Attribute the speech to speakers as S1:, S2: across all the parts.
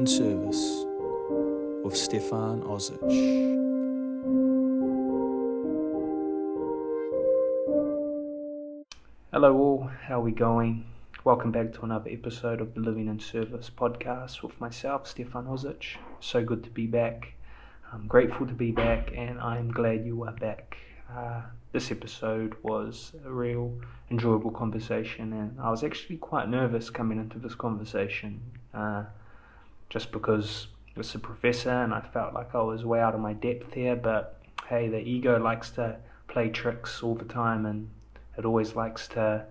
S1: in Service with Stefan Ozic.
S2: Hello, all. How are we going? Welcome back to another episode of the Living in Service podcast with myself, Stefan Ozic. So good to be back. I'm grateful to be back, and I'm glad you are back. Uh, this episode was a real enjoyable conversation, and I was actually quite nervous coming into this conversation uh, just because it's a professor and I felt like I was way out of my depth here. But hey, the ego likes to play tricks all the time, and it always likes to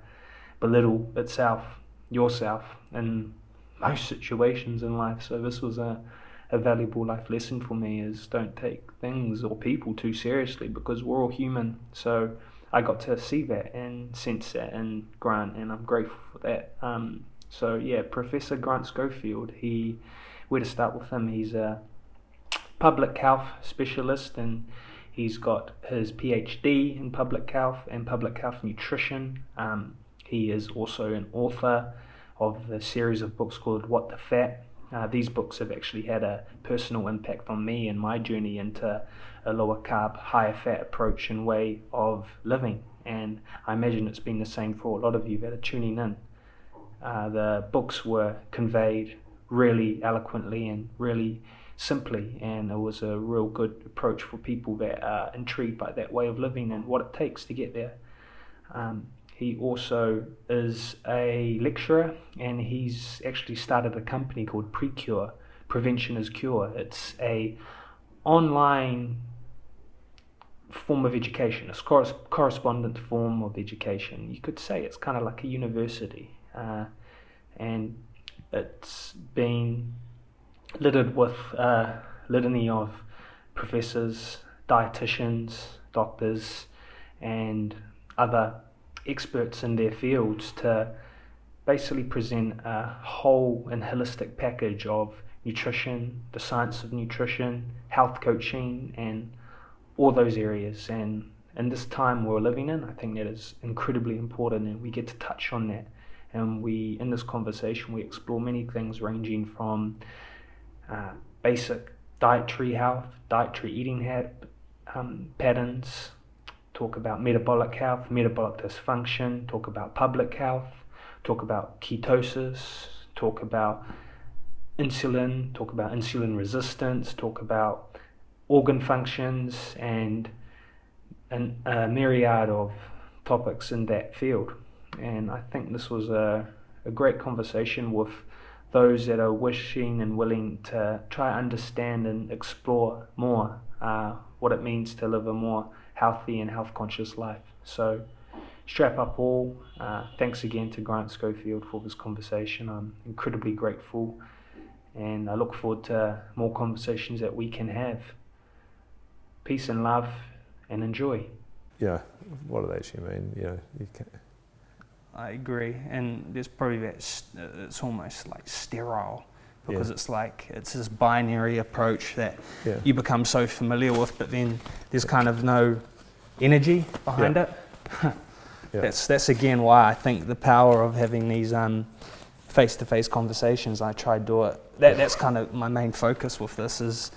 S2: belittle itself, yourself, in most situations in life. So this was a a valuable life lesson for me is don't take things or people too seriously because we're all human. So I got to see that and sense that and Grant, and I'm grateful for that. Um, so yeah, Professor Grant Schofield. He, where to start with him? He's a public health specialist and he's got his PhD in public health and public health nutrition. Um, he is also an author of a series of books called What the Fat uh, these books have actually had a personal impact on me and my journey into a lower carb, higher fat approach and way of living. And I imagine it's been the same for a lot of you that are tuning in. Uh, the books were conveyed really eloquently and really simply, and it was a real good approach for people that are intrigued by that way of living and what it takes to get there. Um, he also is a lecturer and he's actually started a company called PreKure. Prevention is Cure. It's a online form of education, a correspondent form of education. You could say it's kind of like a university. Uh, and it's been littered with a litany of professors, dietitians, doctors, and other experts in their fields to basically present a whole and holistic package of nutrition, the science of nutrition, health coaching, and all those areas. And in this time we're living in, I think that is incredibly important, and we get to touch on that. And we, in this conversation, we explore many things ranging from uh, basic dietary health, dietary eating hat, um, patterns, talk about metabolic health, metabolic dysfunction, talk about public health, talk about ketosis, talk about insulin, talk about insulin resistance, talk about organ functions, and an, a myriad of topics in that field. And I think this was a, a great conversation with those that are wishing and willing to try understand and explore more uh, what it means to live a more healthy and health conscious life. So, strap up all. Uh, thanks again to Grant Schofield for this conversation. I'm incredibly grateful and I look forward to more conversations that we can have. Peace and love and enjoy.
S3: Yeah, what do they actually mean? You know, you
S2: I agree, and there's probably that it's almost like sterile because yeah. it's like it's this binary approach that yeah. you become so familiar with, but then there's kind of no energy behind yeah. it. That's that's again why I think the power of having these um, face-to-face conversations. I try to do it. That, that's kind of my main focus with this is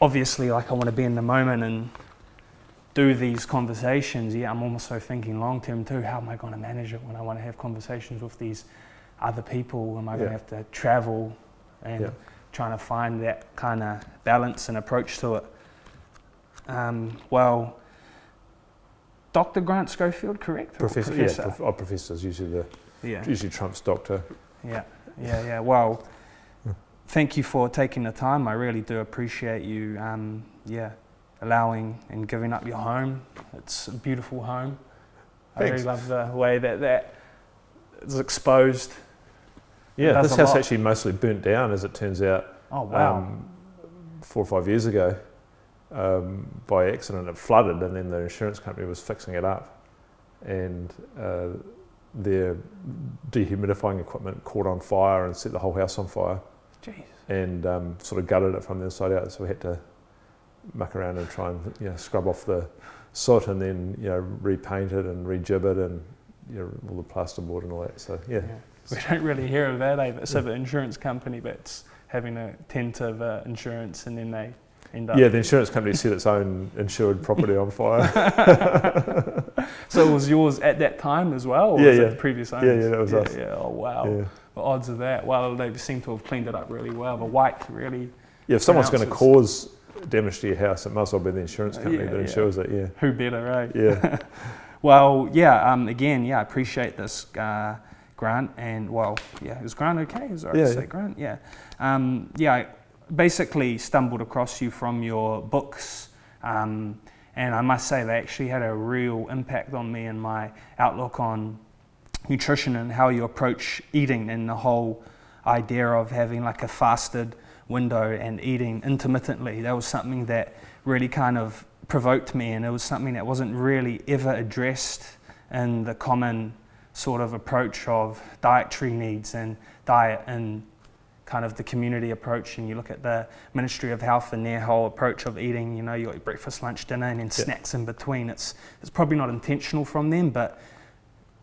S2: obviously like I want to be in the moment and do these conversations. Yeah, I'm also thinking long term too. How am I going to manage it when I want to have conversations with these other people? Am I going to have to travel and yeah. trying to find that kind of balance and approach to it? Um, well, Dr. Grant Schofield, correct?
S3: Professor, professor? yeah, prof- oh, professor's usually the yeah. usually Trump's doctor.
S2: Yeah, yeah, yeah. Well, thank you for taking the time. I really do appreciate you. Um, yeah, allowing and giving up your home. It's a beautiful home. Thanks. I really love the way that that is exposed.
S3: Yeah, this house lot. actually mostly burnt down, as it turns out.
S2: Oh wow! Um,
S3: four or five years ago, um, by accident, it flooded, and then the insurance company was fixing it up, and uh, their dehumidifying equipment caught on fire and set the whole house on fire.
S2: Jeez.
S3: And um, sort of gutted it from the inside out, so we had to muck around and try and you know, scrub off the soot and then you know repaint it and rejib it and you know, all the plasterboard and all that. So yeah. yeah.
S2: We don't really hear of that, eh? So the insurance company that's
S4: having a tentative uh, insurance and then they end up.
S3: Yeah, the insurance company set its own insured property on fire.
S4: so it was yours at that time as well? Or
S3: Yeah,
S4: was
S3: yeah.
S4: it the previous owners?
S3: yeah, yeah, that was
S4: yeah,
S3: us.
S4: Yeah, oh wow.
S3: yeah.
S4: The odds of that. Well, they seem to have cleaned it up really well. The white really.
S3: yeah, if someone's going to cause damage to your house, it must well be the insurance company
S4: Yeah,
S3: that
S4: yeah.
S3: insures it. Yeah,
S4: Who better, right?
S3: yeah,
S4: Well, yeah. Um, again, yeah, I appreciate this, uh, Grant. And well, yeah, is Grant okay? Is right
S3: Yeah,
S4: to say
S3: yeah.
S4: Grant? Yeah. Um, yeah. I basically stumbled across you from your books, um, and I must say they actually had a real impact on me and my outlook on nutrition and how you approach eating and the whole idea of having like a fasted window and eating intermittently. That was something that really kind of provoked me, and it was something that wasn't really ever addressed in the common sort of approach of dietary needs and diet and kind of the community approach. And you look at the Ministry of Health and their whole approach of eating, you know, you got your breakfast, lunch, dinner, and then
S3: Yeah.
S4: snacks in between. It's, it's probably not intentional from them, but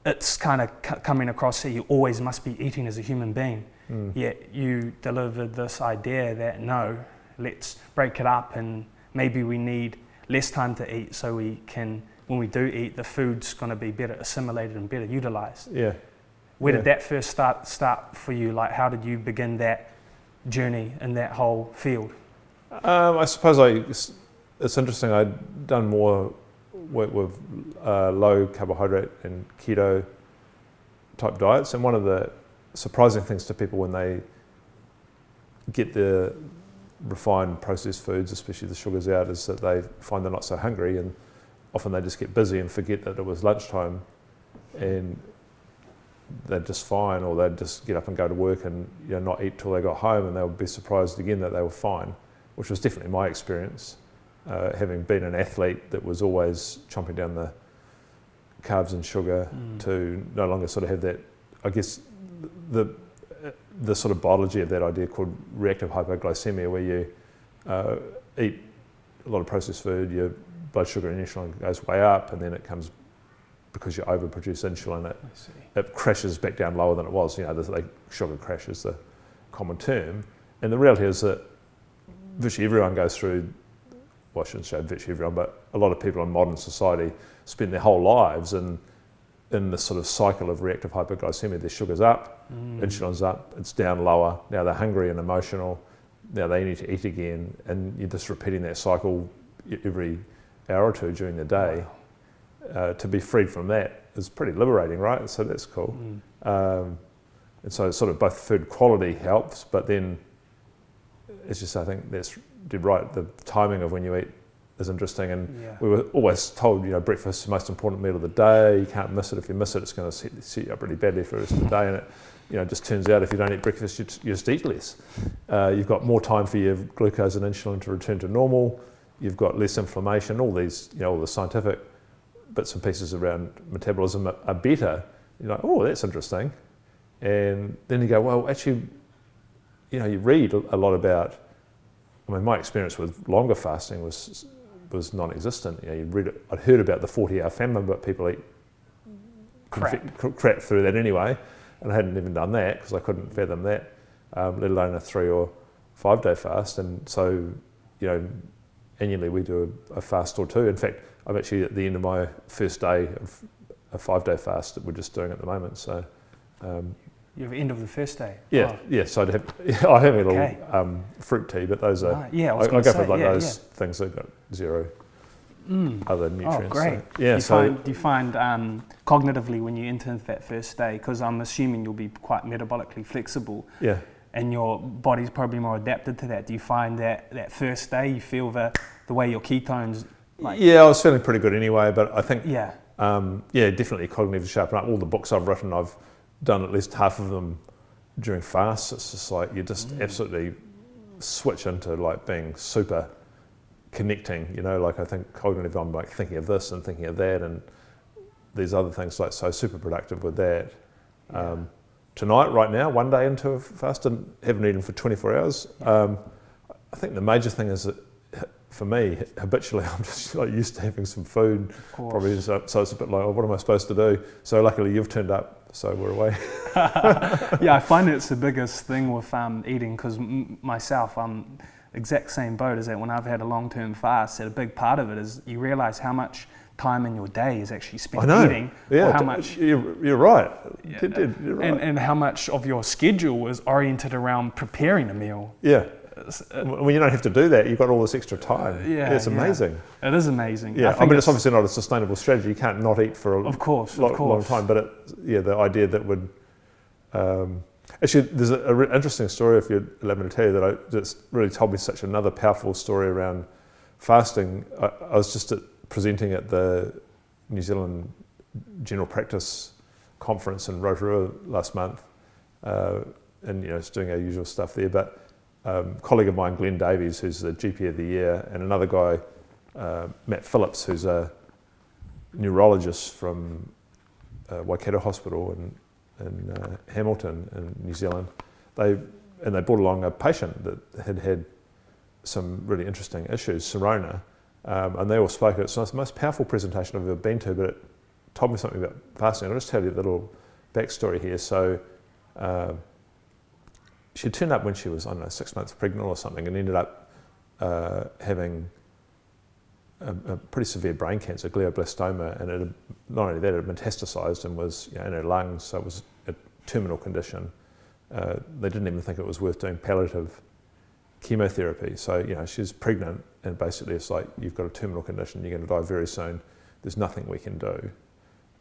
S4: it's kind of c- coming across that you always must be eating as a human being.
S3: Mm.
S4: Yet you delivered this idea that no, let's break it up and maybe we need less time to eat so we can, when we do eat, the food's going to be better assimilated and better utilized.
S3: yeah.
S4: Where
S3: Yeah.
S4: did that first start start for you? Like, how did you begin that journey in that whole field?
S3: Um, I suppose I, it's, it's interesting. I'd done more work with uh, low carbohydrate and keto type diets, and one of the surprising things to people when they get the refined processed foods, especially the sugars out, is that they find they're not so hungry, and often they just get busy and forget that it was lunchtime, and they're just fine, or they'd just get up and go to work and you know not eat till they got home, and they would be surprised again that they were fine which was definitely my experience, uh, having been an athlete that was always chomping down the carbs and sugar
S4: Mm.
S3: to no longer sort of have that, I guess, the the sort of biology of that idea called reactive hypoglycemia, where you uh, eat a lot of processed food, your blood sugar and insulin goes way up, and then it comes because you overproduce insulin, it, it crashes back down lower than it was. You know, the like sugar crash is the common term. And the reality is that virtually everyone goes through, well, I shouldn't say virtually everyone, but a lot of people in modern society spend their whole lives in, in this sort of cycle of reactive hypoglycemia. Their sugar's up,
S4: Mm.
S3: insulin's up, it's down lower. Now they're hungry and emotional. Now they need to eat again. And you're just repeating that cycle every hour or two during the day. Uh, to be freed from that is pretty liberating, right? So that's cool.
S4: Mm.
S3: Um, and so sort of both food quality helps, but then it's just I think that's did right. The timing of when you eat is interesting, and
S4: Yeah.
S3: we were always told you know breakfast is the most important meal of the day. You can't miss it. If you miss it, it's going to set, set you up really badly for the rest of the day. And it you know just turns out if you don't eat breakfast, you just, you just eat less. Uh, you've got more time for your glucose and insulin to return to normal. You've got less inflammation. All these you know all the scientific bits and pieces around metabolism are, are better. You're like, oh, that's interesting. And then you go, well, actually, you know, you read a lot about. I mean, my experience with longer fasting was was non-existent. You know, you read, I'd heard about the 40-hour famine, but people eat
S4: Crap.
S3: cr- crap through that anyway, and I hadn't even done that because I couldn't fathom that, um, let alone a three or five-day fast. And so, you know, annually we do a, a fast or two. In fact, I'm actually at the end of my first day of a five-day fast that we're just doing at the moment. So. Um,
S4: You're at the end of the first day.
S3: yeah,
S4: Oh,
S3: yeah. So I'd have, I have a little
S4: Okay.
S3: um, fruit tea, but those are
S4: right. Yeah, I
S3: I, I go
S4: to
S3: for like
S4: yeah,
S3: those things that got zero.
S4: Mm.
S3: other nutrients.
S4: Oh, great.
S3: So, yeah,
S4: you
S3: so
S4: find, do you find um, cognitively when you enter that first day, because I'm assuming you'll be quite metabolically flexible
S3: yeah,
S4: and your body's probably more adapted to that, do you find that that first day you feel the, the way your ketones, like,
S3: yeah. I was feeling pretty good anyway, but I think
S4: yeah,
S3: um, yeah, definitely cognitive sharpen up. All the books I've written, I've done at least half of them during fasts. It's just like you just
S4: Mm.
S3: absolutely switch into like being super connecting. You know, like I think cognitive, I'm like thinking of this and thinking of that, and these other things. Like so, super productive with that. Um, tonight, right now, one day into a fast and haven't eaten for 24 hours. Um, I think the major thing is that for me, habitually, I'm just like used to having some food. Probably, so, so it's a bit like, oh, what am I supposed to do? So luckily, you've turned up, so we're away.
S4: yeah, I find it's the biggest thing with um, eating because m- myself, I'm exact same boat as that. When I've had a long-term fast, that a big part of it is you realise how much time in your day is actually spent
S3: I know.
S4: eating,
S3: Yeah,
S4: or how much,
S3: You're, you're right.
S4: Yeah,
S3: you're right.
S4: and, and how much of your schedule is oriented around preparing a meal.
S3: yeah. When you don't have to do that, you've got all this extra time.
S4: yeah,
S3: it's
S4: yeah.
S3: amazing.
S4: It is amazing.
S3: Yeah, I,
S4: think
S3: mean, it's obviously not a sustainable strategy. You can't not eat for a
S4: of course,
S3: long,
S4: of
S3: long time. But it, yeah, the idea that would um, actually, there's a, a re- interesting story. If you let me to tell you that I, that's really told me such another powerful story around fasting. I, I was just at, presenting at the New Zealand General Practice conference in Rotorua last month, uh, and you know, it's doing our usual stuff there. But um, colleague of mine, Glenn Davies, who's the GP of the year, and another guy, uh, Matt Phillips, who's a neurologist from uh, Waikato Hospital in, in uh, Hamilton in New Zealand. They and they brought along a patient that had had some really interesting issues, Sirona, um, and they all spoke. It's the most powerful presentation I've ever been to, but it told me something about fasting. I'll just tell you a little backstory here. So. Uh, she turned up when she was, I don't know, six months pregnant or something, and ended up uh, having a, a pretty severe brain cancer, glioblastoma, and it had, not only that, it had metastasized and was you know, in her lungs, so it was a terminal condition. Uh, they didn't even think it was worth doing palliative chemotherapy. So, you know, she's pregnant, and basically it's like, you've got a terminal condition, you're going to die very soon, there's nothing we can do.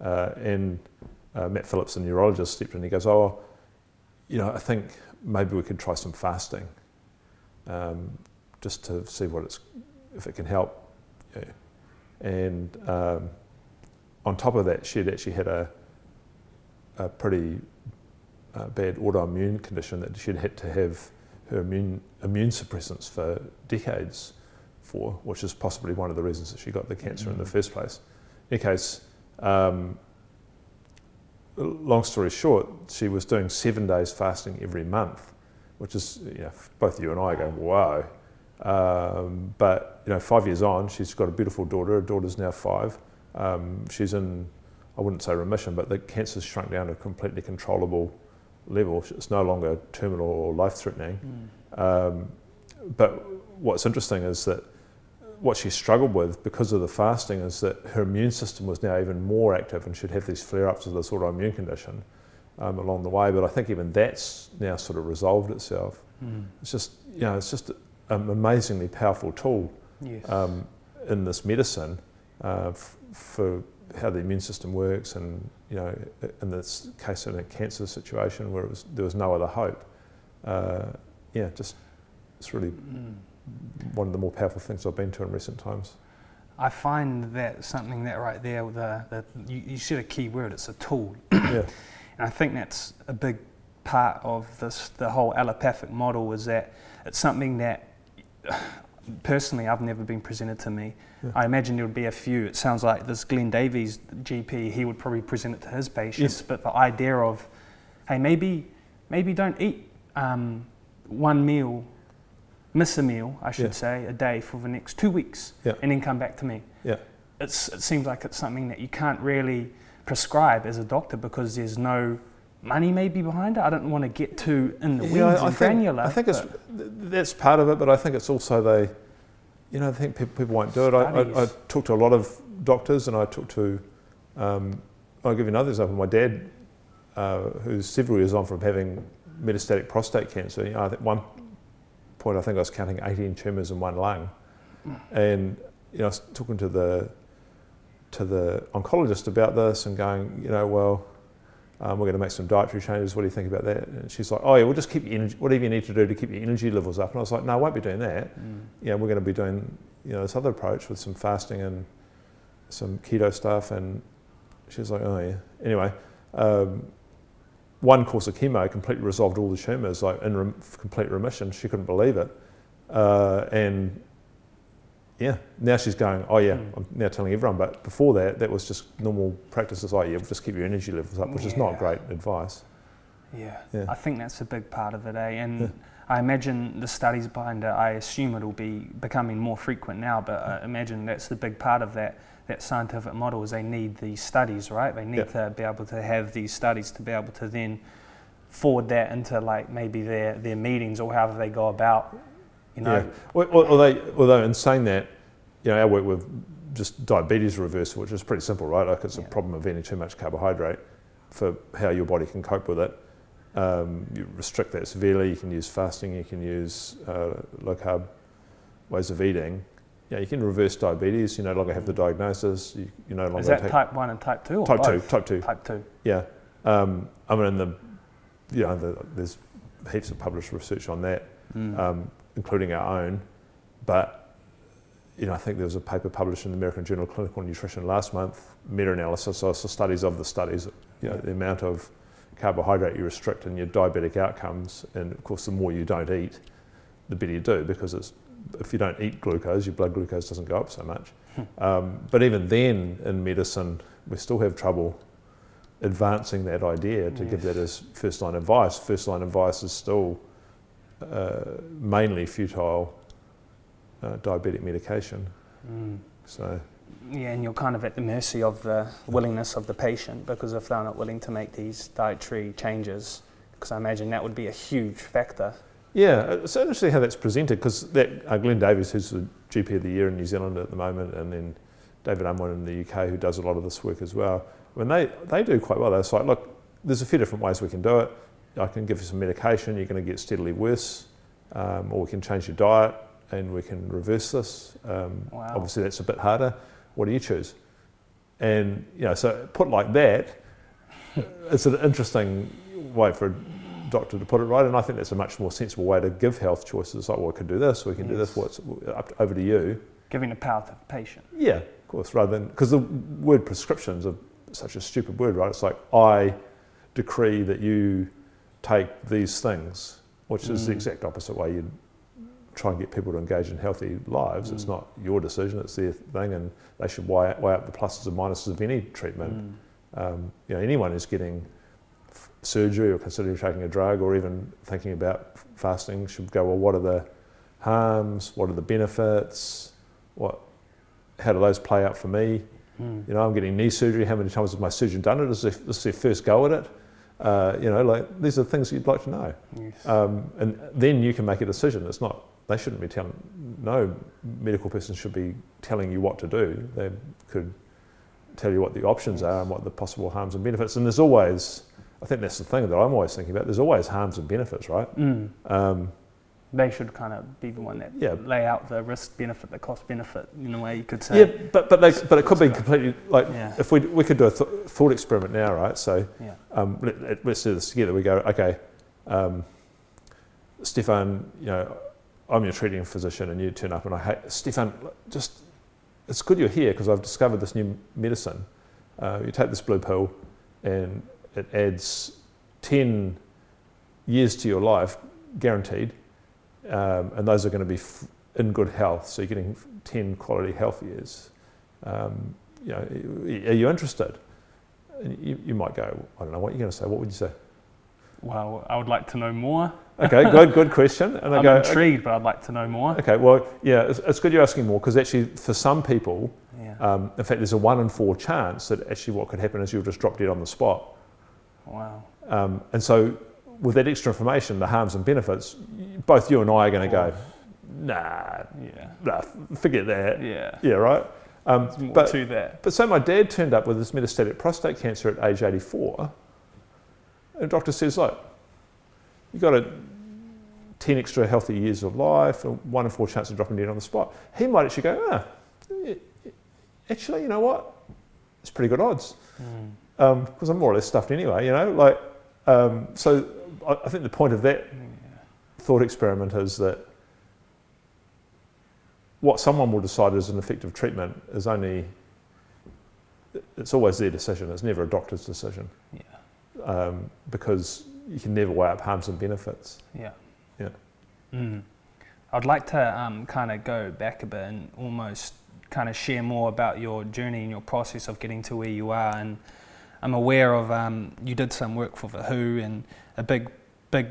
S3: Uh, and uh, Matt Phillips, the neurologist, stepped in and he goes, Oh, you know, I think maybe we could try some fasting um, just to see what it's, if it can help. Yeah. And um, on top of that, she'd actually had a, a pretty uh, bad autoimmune condition that she'd had to have her immune, immune suppressants for decades for, which is possibly one of the reasons that she got the cancer in the first place. In any case, um, long story short, she was doing seven days fasting every month, which is, you know, both you and I are going, wow. Um, but, you know, five years on, she's got a beautiful daughter. Her daughter's now five. Um, she's in, I wouldn't say remission, but the cancer's shrunk down to a completely controllable level. It's no longer terminal or life threatening. Um, but what's interesting is that what she struggled with because of the fasting is that her immune system was now even more active and she'd have these flare ups of this autoimmune condition um, along the way. But I think even that's now sort of resolved itself.
S4: Mm.
S3: It's just, you know, it's just an amazingly powerful tool
S4: Yes.
S3: um, in this medicine uh, f- for how the immune system works and, you know, in this case in a cancer situation where it was, there was no other hope. Uh, yeah, just, it's really
S4: Mm.
S3: One of the more powerful things I've been to in recent times.
S4: I find that something that right there, the, the, you, you said a key word, it's a tool.
S3: yeah,
S4: And I think that's a big part of this, the whole allopathic model is that it's something that personally I've never been presented to me.
S3: Yeah.
S4: I imagine there would be a few. It sounds like this Glenn Davies GP, he would probably present it to his patients,
S3: Yes.
S4: but the idea of, hey, maybe, maybe don't eat um, one meal, miss a meal, I should
S3: Yeah.
S4: say, a day for the next two weeks,
S3: Yeah.
S4: and then come back to me.
S3: Yeah.
S4: It's, it seems like it's something that you can't really prescribe as a doctor because there's no money maybe behind it. I don't want to get too in the weeds
S3: Yeah,
S4: and
S3: I think,
S4: granular.
S3: I think it's, that's part of it, but I think it's also they, you know, I think people, people won't do it. I, I, I talk to a lot of doctors and I talk to, um, I'll give you another example. My dad, uh, who's several years on from having metastatic prostate cancer, you know, at one point I think I was counting 18 tumours in one lung. And, you know, I was talking to the, to the oncologist about this and going, you know, well, um, we're going to make some dietary changes. What do you think about that? And she's like, oh yeah, we'll just keep your energy, whatever you need to do to keep your energy levels up. And I was like, no, I won't be doing that.
S4: Mm.
S3: You know, we're going to be doing, you know, this other approach with some fasting and some keto stuff. And she's like, oh yeah. Anyway, um, one course of chemo completely resolved all the tumours, like in rem- complete remission. She couldn't believe it. Uh, and yeah, now she's going, oh yeah,
S4: Mm.
S3: I'm now telling everyone. But before that, that was just normal practices. Like, yeah, we'll just keep your energy levels up, which is not great advice.
S4: Yeah.
S3: Yeah.
S4: I think that's a big part of it, eh? And
S3: Yeah.
S4: I imagine the studies behind it. I assume it'll be becoming more frequent now, but I imagine that's the big part of that that scientific model is they need these studies, right? They need to be able to have these studies to be able to then forward that into like maybe their their meetings or however they go about, you know.
S3: Yeah. Although, although in saying that, you know, our work with just diabetes reversal, which is pretty simple, right? Like it's
S4: Yeah.
S3: a problem of eating too much carbohydrate for how your body can cope with it. Um, you restrict that severely. You can use fasting. You can use uh, low carb ways of eating. Yeah, you can reverse diabetes. You no longer have the diagnosis. You, you no longer
S4: Is that type one and type two? Or
S3: type two. Type two.
S4: Type two.
S3: Yeah. Um, I mean, the you know, the, there's heaps of published research on that
S4: Mm.
S3: um, including our own. But you know, I think there was a paper published in the American Journal of Clinical Nutrition last month, meta-analysis, so studies of the studies, you know, the amount of carbohydrate you restrict and your diabetic outcomes. And of course, the more you don't eat, the better you do because it's if you don't eat glucose, your blood glucose doesn't go up so much. um, but even then, in medicine, we still have trouble advancing that idea to give that as first line advice. First line advice is still uh, mainly futile uh, diabetic medication.
S4: Mm.
S3: So
S4: Yeah, and you're kind of at the mercy of the willingness of the patient because if they're not willing to make these dietary changes, because I imagine that would be a huge factor.
S3: Yeah, it's interesting how that's presented because that uh, Glenn Davies, who's the GP of the year in New Zealand at the moment, and then David Unwin in the UK, who does a lot of this work as well. When they they do quite well, they're like, look, there's a few different ways we can do it. I can give you some medication, you're going to get steadily worse, um, or we can change your diet and we can reverse this. Um,
S4: Wow.
S3: Obviously, that's a bit harder. What do you choose? And you know, so put like that, it's an interesting way for a doctor to put it right, and I think that's a much more sensible way to give health choices. Like, well, we can do this, we can do this. What's up to, over to you?
S4: Giving the power to the patient.
S3: Yeah, of course. Rather than because the word prescriptions are such a stupid word, right? It's like I decree that you take these things, which is the
S4: Mm.
S3: exact opposite way you try and get people to engage in healthy lives. It's
S4: Mm.
S3: not your decision; it's their thing, and they should weigh, weigh up the pluses and minuses of any treatment.
S4: Mm.
S3: Um, you know, anyone who's getting surgery or considering taking a drug or even thinking about fasting should go, well, what are the harms? What are the benefits? What, how do those play out for me?
S4: Mm.
S3: You know, I'm getting knee surgery. How many times has my surgeon done it? Is this, this is their first go at it? Uh, you know, like these are things you'd like to know.
S4: Yes.
S3: Um, and then you can make a decision. It's not, they shouldn't be telling, no medical person should be telling you what to do. They could tell you what the options are and what the possible harms and benefits. And there's always, I think that's the thing that I'm always thinking about, there's always harms and benefits, right?
S4: Mm.
S3: Um,
S4: They should kind of be the one that
S3: Yeah.
S4: lay out the risk benefit, the cost benefit, in a way you could say.
S3: yeah, but, but, they, but it could be completely, like,
S4: Yeah.
S3: if we, we could do a th- thought experiment now, right? So
S4: Yeah.
S3: um, let, let's do this together. We go, okay, um, Stefan, you know, I'm your treating physician, and you turn up, and I hey, Stefan, just it's good you're here because I've discovered this new medicine. Uh, you take this blue pill, and it adds ten years to your life, guaranteed, um, and those are going to be f- in good health. So you're getting ten quality health years. Um, you know, are you interested? And you, you might go, I don't know what you're going to say. What would you say?
S4: Well, I would like to know more.
S3: Okay, good, good question. And I
S4: I'm
S3: go,
S4: intrigued, but I'd like to know more.
S3: okay, well, yeah, it's, it's good you're asking more because actually, for some people,
S4: Yeah.
S3: um, in fact, there's a one in four chance that actually what could happen is you'll just drop dead on the spot.
S4: Wow.
S3: Um, and so, with that extra information, the harms and benefits, both you and I are going to go, nah,
S4: Yeah.
S3: nah, forget that.
S4: Yeah.
S3: Yeah, right. Um, but
S4: to that.
S3: But so my dad turned up with this metastatic prostate cancer at age 84. And the doctor says, look, you've got a 10 extra healthy years of life and one in four chance of dropping dead on the spot. He might actually go, ah, actually, you know what? It's pretty good odds.
S4: Mm.
S3: Because I'm more or less stuffed anyway, you know? Like, um, so I, I think the point of that thought experiment is that what someone will decide is an effective treatment is only it's always their decision it's never a doctor's decision
S4: Yeah.
S3: um, because you can never weigh up harms and benefits
S4: Yeah.
S3: Yeah.
S4: Mm. I'd like to um, kind of go back a bit and almost kind of share more about your journey and your process of getting to where you are. And I'm aware of um, you did some work for the WHO and a big, big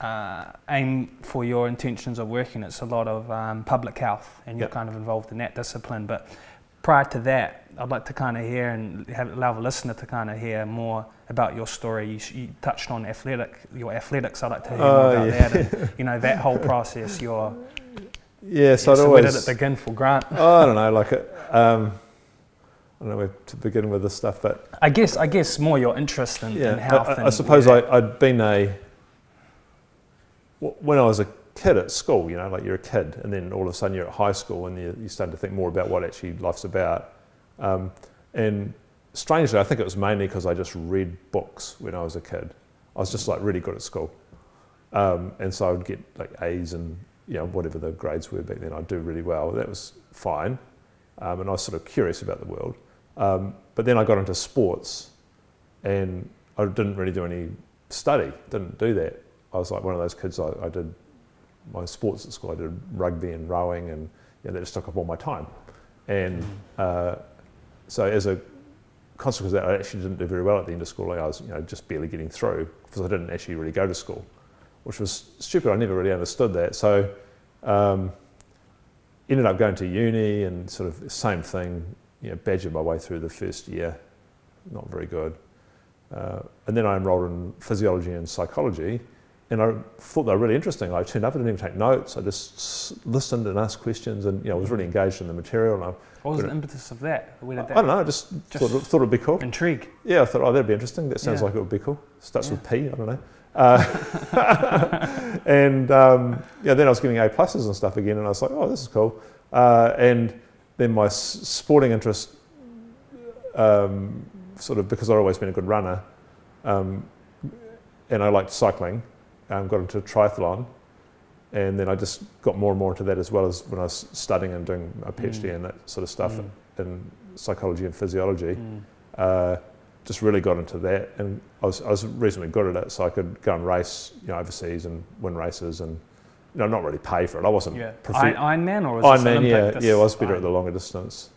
S4: uh, aim for your intentions of working, it's a lot of um, public health, and you're
S3: Yep.
S4: kind of involved in that discipline. But prior to that, I'd like to kind of hear and have, allow the listener to kind of hear more about your story. You, you touched on athletic, your athletics. I'd like to hear more
S3: Oh,
S4: about
S3: yeah.
S4: that, and you know that whole process. Your
S3: Yeah, so I'd
S4: so where
S3: always.
S4: did it begin for Grant?
S3: Oh, I don't know, like, it, um, I don't know where to begin with this stuff, but
S4: I guess I guess more your interest in,
S3: yeah,
S4: in health.
S3: I, I, I suppose
S4: where-
S3: I, I'd been a When I was a kid at school, you know, like you're a kid, and then all of a sudden you're at high school and you, you start to think more about what actually life's about. Um, and strangely, I think it was mainly because I just read books when I was a kid. I was just like really good at school. Um, and so I would get like A's and you know whatever the grades were back then. I'd do really well. That was fine, um, and I was sort of curious about the world. Um, but then I got into sports, and I didn't really do any study. Didn't do that. I was like one of those kids. I, I did my sports at school. I did rugby and rowing, and you know, that just took up all my time. And uh, so as a consequence of that, I actually didn't do very well at the end of school. I was you know just barely getting through because I didn't actually really go to school which was stupid. I never really understood that. So um, ended up going to uni and sort of same thing, you know, badgered my way through the first year, not very good. Uh, and then I enrolled in physiology and psychology, and I thought they were really interesting. I turned up, I didn't even take notes. I just s- listened and asked questions, and you know, was really engaged in the material. And I,
S4: what was the impetus of that? Where did
S3: I
S4: that
S3: don't know, I just,
S4: Just-
S3: thought, it, thought it'd be cool.
S4: intrigue?
S3: Yeah, I thought, oh, that'd be interesting. That sounds
S4: Yeah.
S3: like it would be cool. Starts
S4: Yeah.
S3: with P, I don't know. Uh, and um, yeah, then I was getting A pluses and stuff again, and I was like, oh, this is cool. Uh, and then my sporting interest, um, sort of because I'd always been a good runner, um, and I liked cycling, um, got into triathlon. And then I just got more and more into that as well as when I was studying and doing my PhD
S4: Mm.
S3: and that sort of stuff
S4: Mm.
S3: in psychology and physiology
S4: Mm.
S3: uh, just really got into that, and I was, I was reasonably good at it, so I could go and race, you know, overseas and win races, and know, not really pay for it. I wasn't.
S4: Yeah.
S3: profi-
S4: Iron, Ironman or was this
S3: Ironman, yeah, yeah, I was better at the longer distance,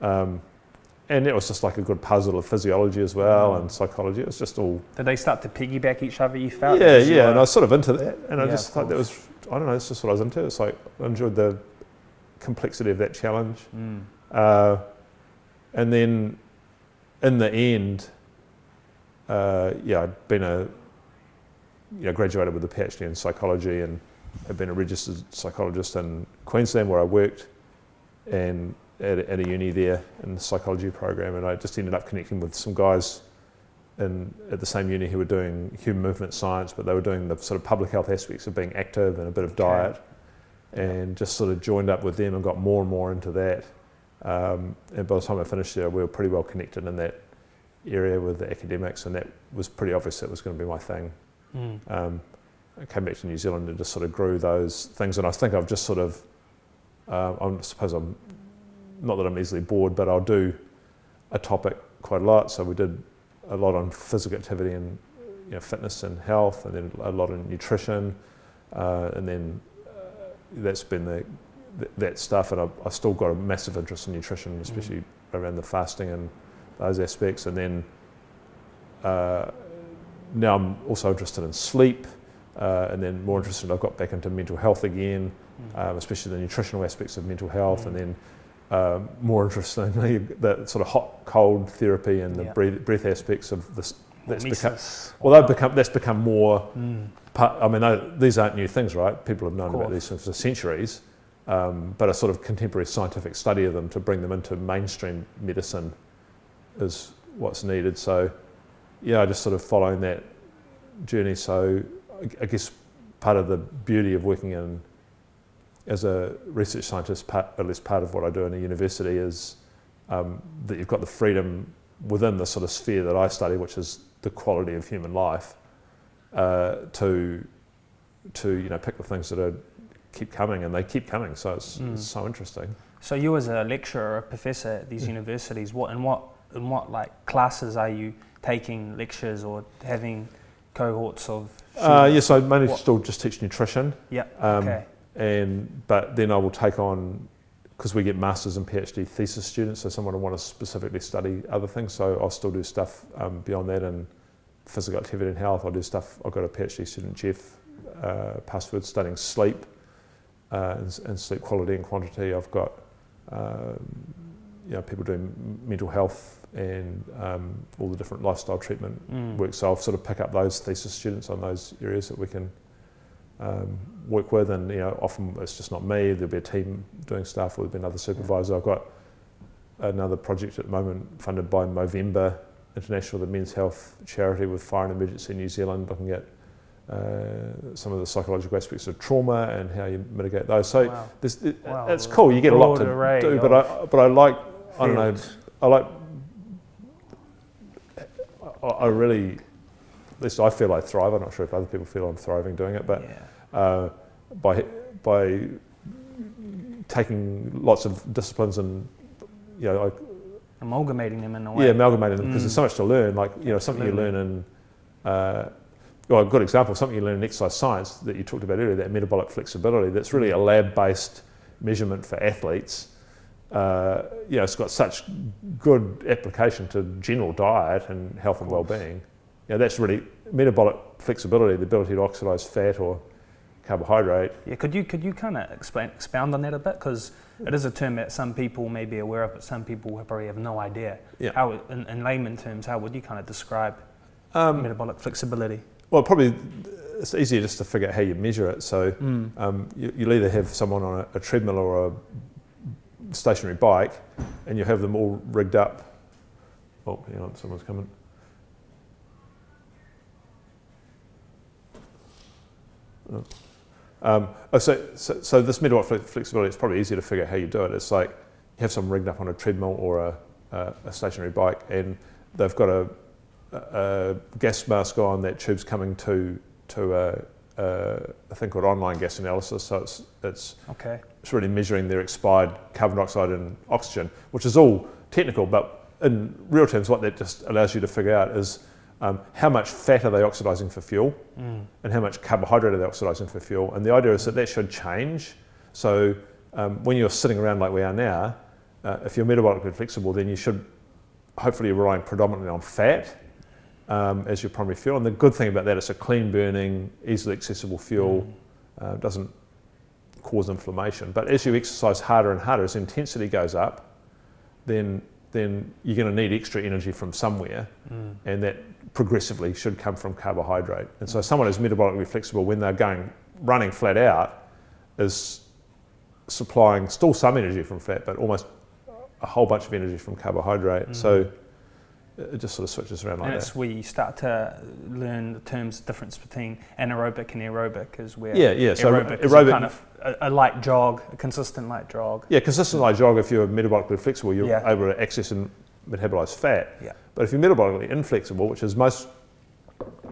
S3: um, and it was just like a good puzzle of physiology as well
S4: Mm.
S3: and psychology. It was just all.
S4: Did they start to piggyback each other? You felt?
S3: yeah, yeah, and I was sort of into that, and I just thought that was. I don't know. It's just what I was into. It's like I enjoyed the complexity of that challenge.
S4: Mm.
S3: Uh, and then in the end, uh, yeah, I'd been a, you know, graduated with a PhD in psychology and had been a registered psychologist in Queensland where I worked and at, a- at a uni there in the psychology program. And I just ended up connecting with some guys in, at the same uni who were doing human movement science, but they were doing the sort of public health aspects of being active and a bit of
S4: Okay.
S3: diet and just sort of joined up with them and got more and more into that. Um, and by the time I finished there, we were pretty well connected in that area with the academics, and that was pretty obvious that was going to be my thing.
S4: Mm.
S3: Um, came back to New Zealand and just sort of grew those things, and I think I've just sort of, uh, I suppose I'm, not that I'm easily bored, but I'll do a topic quite a lot. So we did a lot on physical activity and you know, fitness and health, and then a lot on nutrition, uh, and then uh, that's been the th- that stuff, and I've, I've still got a massive interest in nutrition, especially around the fasting and those aspects. And then uh, now I'm also interested in sleep, uh, and then more interested. I've got back into mental health again,
S4: Mm.
S3: um, especially the nutritional aspects of mental health,
S4: Mm.
S3: and then um, more interestingly, the sort of hot cold therapy and the breath, breath aspects of this. That's become, well, they've become that's become more
S4: Mm.
S3: part, I mean, these aren't new things, right? People have known about these things for centuries, um, but a sort of contemporary scientific study of them to bring them into mainstream medicine is what's needed. So, yeah, just sort of following that journey. So, I- guess part of the beauty of working in as a research scientist, part, at least part of what I do in a university, is um, that you've got the freedom within the sort of sphere that I study, which is the quality of human life, uh, to to you know pick the things that are keep coming, and they keep coming. So it's,
S4: Mm.
S3: it's so interesting.
S4: So you as a lecturer or a professor at these
S3: Mm.
S4: universities, what in what in what like classes are you taking lectures or having cohorts of?
S3: Uh, yes, I mainly
S4: What-
S3: still just teach nutrition,
S4: Yeah.
S3: um,
S4: okay.
S3: and but then I will take on because we get masters and PhD thesis students, so someone will want to specifically study other things. So I'll still do stuff um, beyond that in physical activity and health. I'll do stuff. I've got a PhD student, Jeff, uh, past food studying sleep uh, and, and, sleep quality and quantity. I've got um, you know people doing mental health and um, all the different lifestyle treatment
S4: Mm.
S3: work. So I'll sort of pick up those thesis students on those areas that we can um, work with. And you know, often it's just not me. There'll be a team doing stuff, or there'll be another supervisor. I've got another project at the moment funded by Movember International, the men's health charity with Fire and Emergency New Zealand, looking at uh, some of the psychological aspects of trauma and how you mitigate those. So
S4: Wow.
S3: this, it,
S4: Wow,
S3: it's cool. You get a lot to do, but I but I like I don't know I like I, I really at least I feel I thrive. I'm not sure if other people feel I'm thriving doing it, but
S4: Yeah.
S3: uh, by by taking lots of disciplines and you know like,
S4: Amalgamating them in a way.
S3: yeah amalgamating them because
S4: Mm.
S3: there's so much to learn. Like you know something you learn in uh, well, a good example, something you learn in exercise science that you talked about earlier, that metabolic flexibility. That's really a lab-based measurement for athletes. Uh, you know, it's got such good application to general diet and health and well-being. You know, that's really metabolic flexibility, the ability to oxidize fat or carbohydrate.
S4: Yeah, could you could you kind of explain expound on that a bit because it is a term that some people may be aware of, but some people probably have no idea.
S3: Yeah.
S4: How, in, in layman terms, how would you kind of describe
S3: Um,
S4: metabolic flexibility?
S3: well, probably it's easier just to figure out how you measure it. So
S4: Mm.
S3: um, you, you'll either have someone on a, a treadmill or a stationary bike, and you have them all rigged up. Oh, hang on, someone's coming. Oh. Um, oh, so, so, so this metabolic fle- flexibility, it's probably easier to figure out how you do it. It's like you have someone rigged up on a treadmill or a, a, a stationary bike, and they've got a, a, a gas mask on, that tube's coming to, to a, a, a thing called online gas analysis. So it's, it's
S4: Okay.
S3: it's really measuring their expired carbon dioxide and oxygen, which is all technical, but in real terms, what that just allows you to figure out is um, how much fat are they oxidizing for fuel
S4: Mm.
S3: and how much carbohydrate are they oxidizing for fuel. And the idea is that that should change. So um, when you're sitting around like we are now, uh, if you're metabolically flexible, then you should hopefully relying predominantly on fat um, as your primary fuel. And the good thing about that, it's a clean burning, easily accessible fuel, uh, doesn't cause inflammation. But as you exercise harder and harder, as intensity goes up, then then you're going to need extra energy from somewhere,
S4: Mm.
S3: and that progressively should come from carbohydrate. And so, someone who's metabolically flexible when they're going running flat out is supplying still some energy from fat, but almost a whole bunch of energy from carbohydrate. So it just sort of switches around like
S4: and
S3: that.
S4: it's where you start to learn the terms difference between anaerobic and aerobic, is where
S3: Yeah, yeah. So
S4: aerobic, is a
S3: aerobic-
S4: kind of a, a light jog, a consistent light jog.
S3: Yeah, consistent light jog, if you're metabolically flexible, you're
S4: Yeah.
S3: able to access and metabolize fat.
S4: Yeah.
S3: But if you're metabolically inflexible, which is most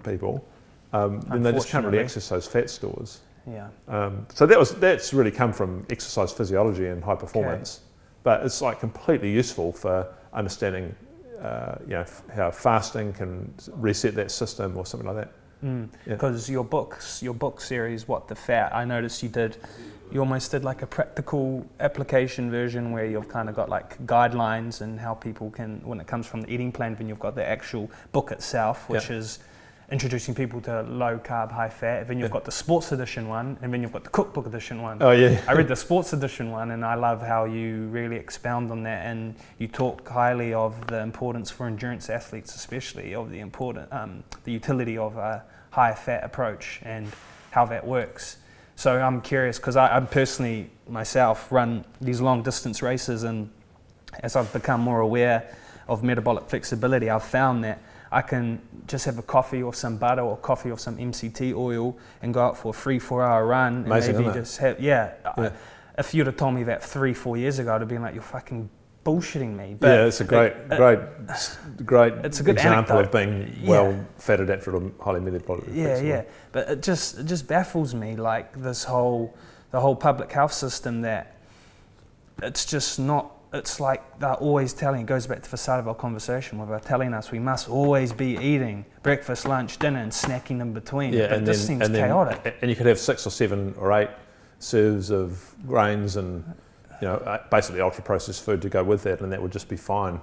S3: people, um, then they just can't really access those fat stores.
S4: Yeah.
S3: Um, so that was that's really come from exercise physiology and high performance. But it's like completely useful for understanding, uh, you know, f- how fasting can reset that system or something like that. Yeah.
S4: Because your books, your book series, what the fat, I noticed you did. You almost did like a practical application version where you've kind of got like guidelines and how people can, when it comes from the eating plan, then you've got the actual book itself, which is introducing people to low carb, high fat. Then you've
S3: Yeah.
S4: got the sports edition one, and then you've got the cookbook edition one.
S3: Oh yeah.
S4: I read the sports edition one, and I love how you really expound on that, and you talk highly of the importance for endurance athletes, especially of the important, um, the utility of a high fat approach and how that works. So I'm curious because I'm personally myself run these long distance races, and as I've become more aware of metabolic flexibility, I've found that I can just have a coffee or some butter or coffee or some MCT oil and go out for a three, four hour run
S3: Amazing,
S4: and maybe just have, yeah. I- if you'd have told me that three, four years ago, I'd have been like, you're fucking bullshitting me.
S3: yeah, it's a great,
S4: uh,
S3: great, s- great
S4: It's a good
S3: example of
S4: anecdote.
S3: being
S4: Yeah.
S3: well fat adapted or highly metabolically
S4: Yeah, yeah. But it just it just baffles me, like this whole the whole public health system that it's just not. It's like they're always telling. It goes back to the start of our conversation, where they're telling us we must always be eating breakfast, lunch, dinner, and snacking in between.
S3: Yeah,
S4: but
S3: and
S4: this
S3: then,
S4: seems
S3: and then,
S4: chaotic.
S3: and you could have six or seven or eight serves of grains and you know uh, basically ultra processed food to go with that, and that would just be fine.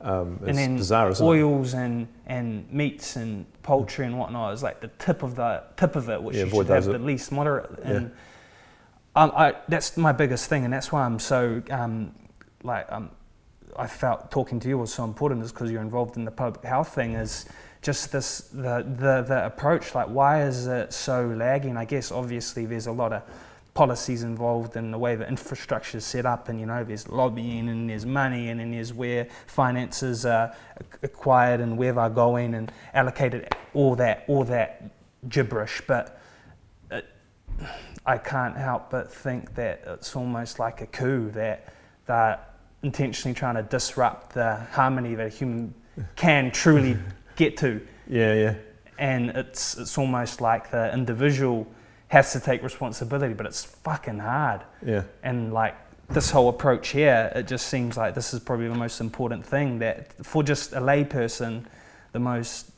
S3: Um, it's
S4: and then
S3: bizarre, isn't it?
S4: oils and, and meats and poultry and whatnot is like the tip of the tip of it, which
S3: Yeah,
S4: you should have
S3: those.
S4: the least moderate.
S3: Yeah.
S4: And um, I, that's my biggest thing, and that's why I'm so um, like um, I felt talking to you was so important, is because you're involved in the public health thing. Is just this the, the the approach. Like, why is it so lagging? I guess obviously there's a lot of policies involved in the way the infrastructure is set up and you know there's lobbying and there's money and then there's where finances are acquired and where they're going and allocated all that all that gibberish but it, I can't help but think that it's almost like a coup that they're intentionally trying to disrupt the harmony that a human can truly get to
S3: yeah, yeah.
S4: and it's it's almost like the individual has to take responsibility, but it's fucking hard.
S3: Yeah,
S4: And like this whole approach here, it just seems like this is probably the most important thing that for just a layperson, the most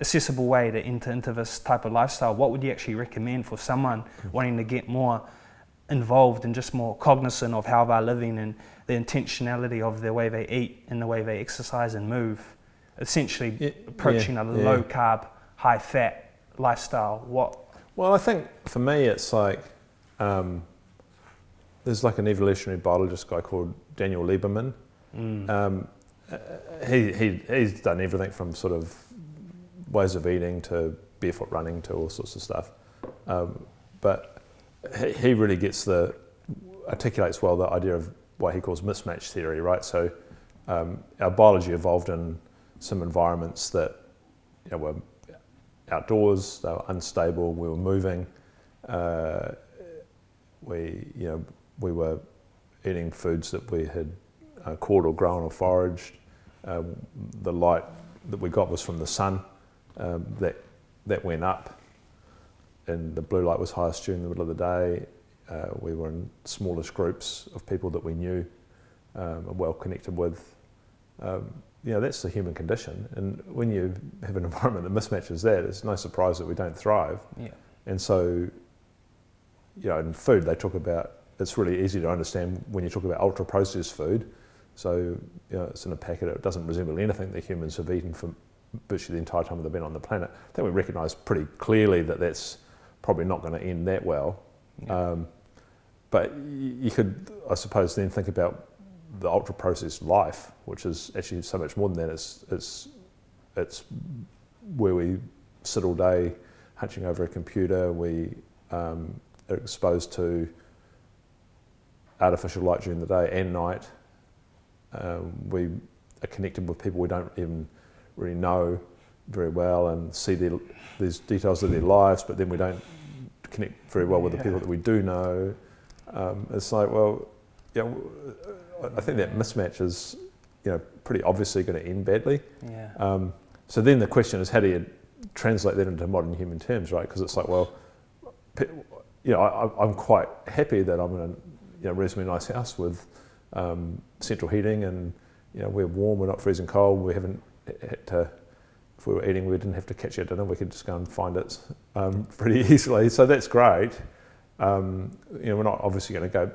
S4: accessible way to enter into this type of lifestyle. What would you actually recommend for someone mm. wanting to get more involved and just more cognizant of how they're living and the intentionality of the way they eat and the way they exercise and move? Essentially,
S3: Yeah,
S4: approaching
S3: yeah,
S4: a
S3: yeah.
S4: low carb, high fat lifestyle. What
S3: Well, I think for me, it's like um, there's like an evolutionary biologist guy called Daniel Lieberman.
S4: Mm.
S3: Um, he, he, he's done everything from sort of ways of eating to barefoot running to all sorts of stuff. Um, but he, he really gets the, articulates well the idea of what he calls mismatch theory, right? So um, our biology evolved in some environments that you know, were outdoors, they were unstable, we were moving, uh, we, you know, we were eating foods that we had uh, caught or grown or foraged. Um, the light that we got was from the sun um, that, that went up, and the blue light was highest during the middle of the day. Uh, we were in smallest groups of people that we knew um, and well connected with. Um, you know, that's the human condition. And when you have an environment that mismatches that, it's no surprise that we don't thrive.
S4: Yeah.
S3: And so, you know, in food, they talk about it's really easy to understand when you talk about ultra processed food. So, you know, it's in a packet, it doesn't resemble anything that humans have eaten for virtually the entire time they've been on the planet. I think we recognise pretty clearly that that's probably not going to end that well.
S4: Yeah.
S3: Um, but you could, I suppose, then think about the ultra processed life, which is actually so much more than that. It's, it's, it's where we sit all day hunching over a computer, we um, are exposed to artificial light during the day and night. Um, we are connected with people we don't even really know very well and see their, these details of their lives, but then we don't connect very well with the people that we do know. Um, it's like, well, yeah, w- I think that mismatch is, you know, pretty obviously going to end badly.
S4: Yeah.
S3: Um, so then the question is, how do you translate that into modern human terms, right? Because it's like, well, you know, I, I'm quite happy that I'm in a you know, reasonably nice house with um, central heating, and you know, we're warm, we're not freezing cold. We haven't had to, if we were eating, we didn't have to catch our dinner. We could just go and find it um, pretty easily. So that's great. Um, you know, we're not obviously going to go.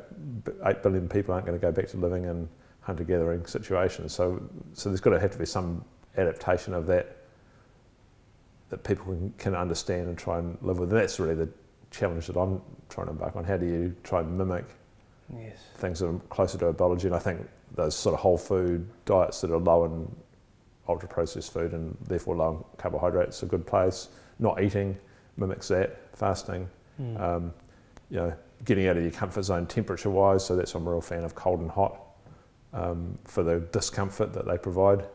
S3: Eight billion people aren't going to go back to living in hunter-gathering situations. So, so there's got to have to be some adaptation of that that people can, can understand and try and live with. And that's really the challenge that I'm trying to embark on. How do you try and mimic
S4: Yes.
S3: things that are closer to our biology? And I think those sort of whole food diets that are low in ultra processed food and therefore low in carbohydrates a good place. Not eating mimics that. Fasting,
S4: Mm.
S3: um, you know, getting out of your comfort zone temperature wise. So that's I'm a real fan of cold and hot um, for the discomfort that they provide.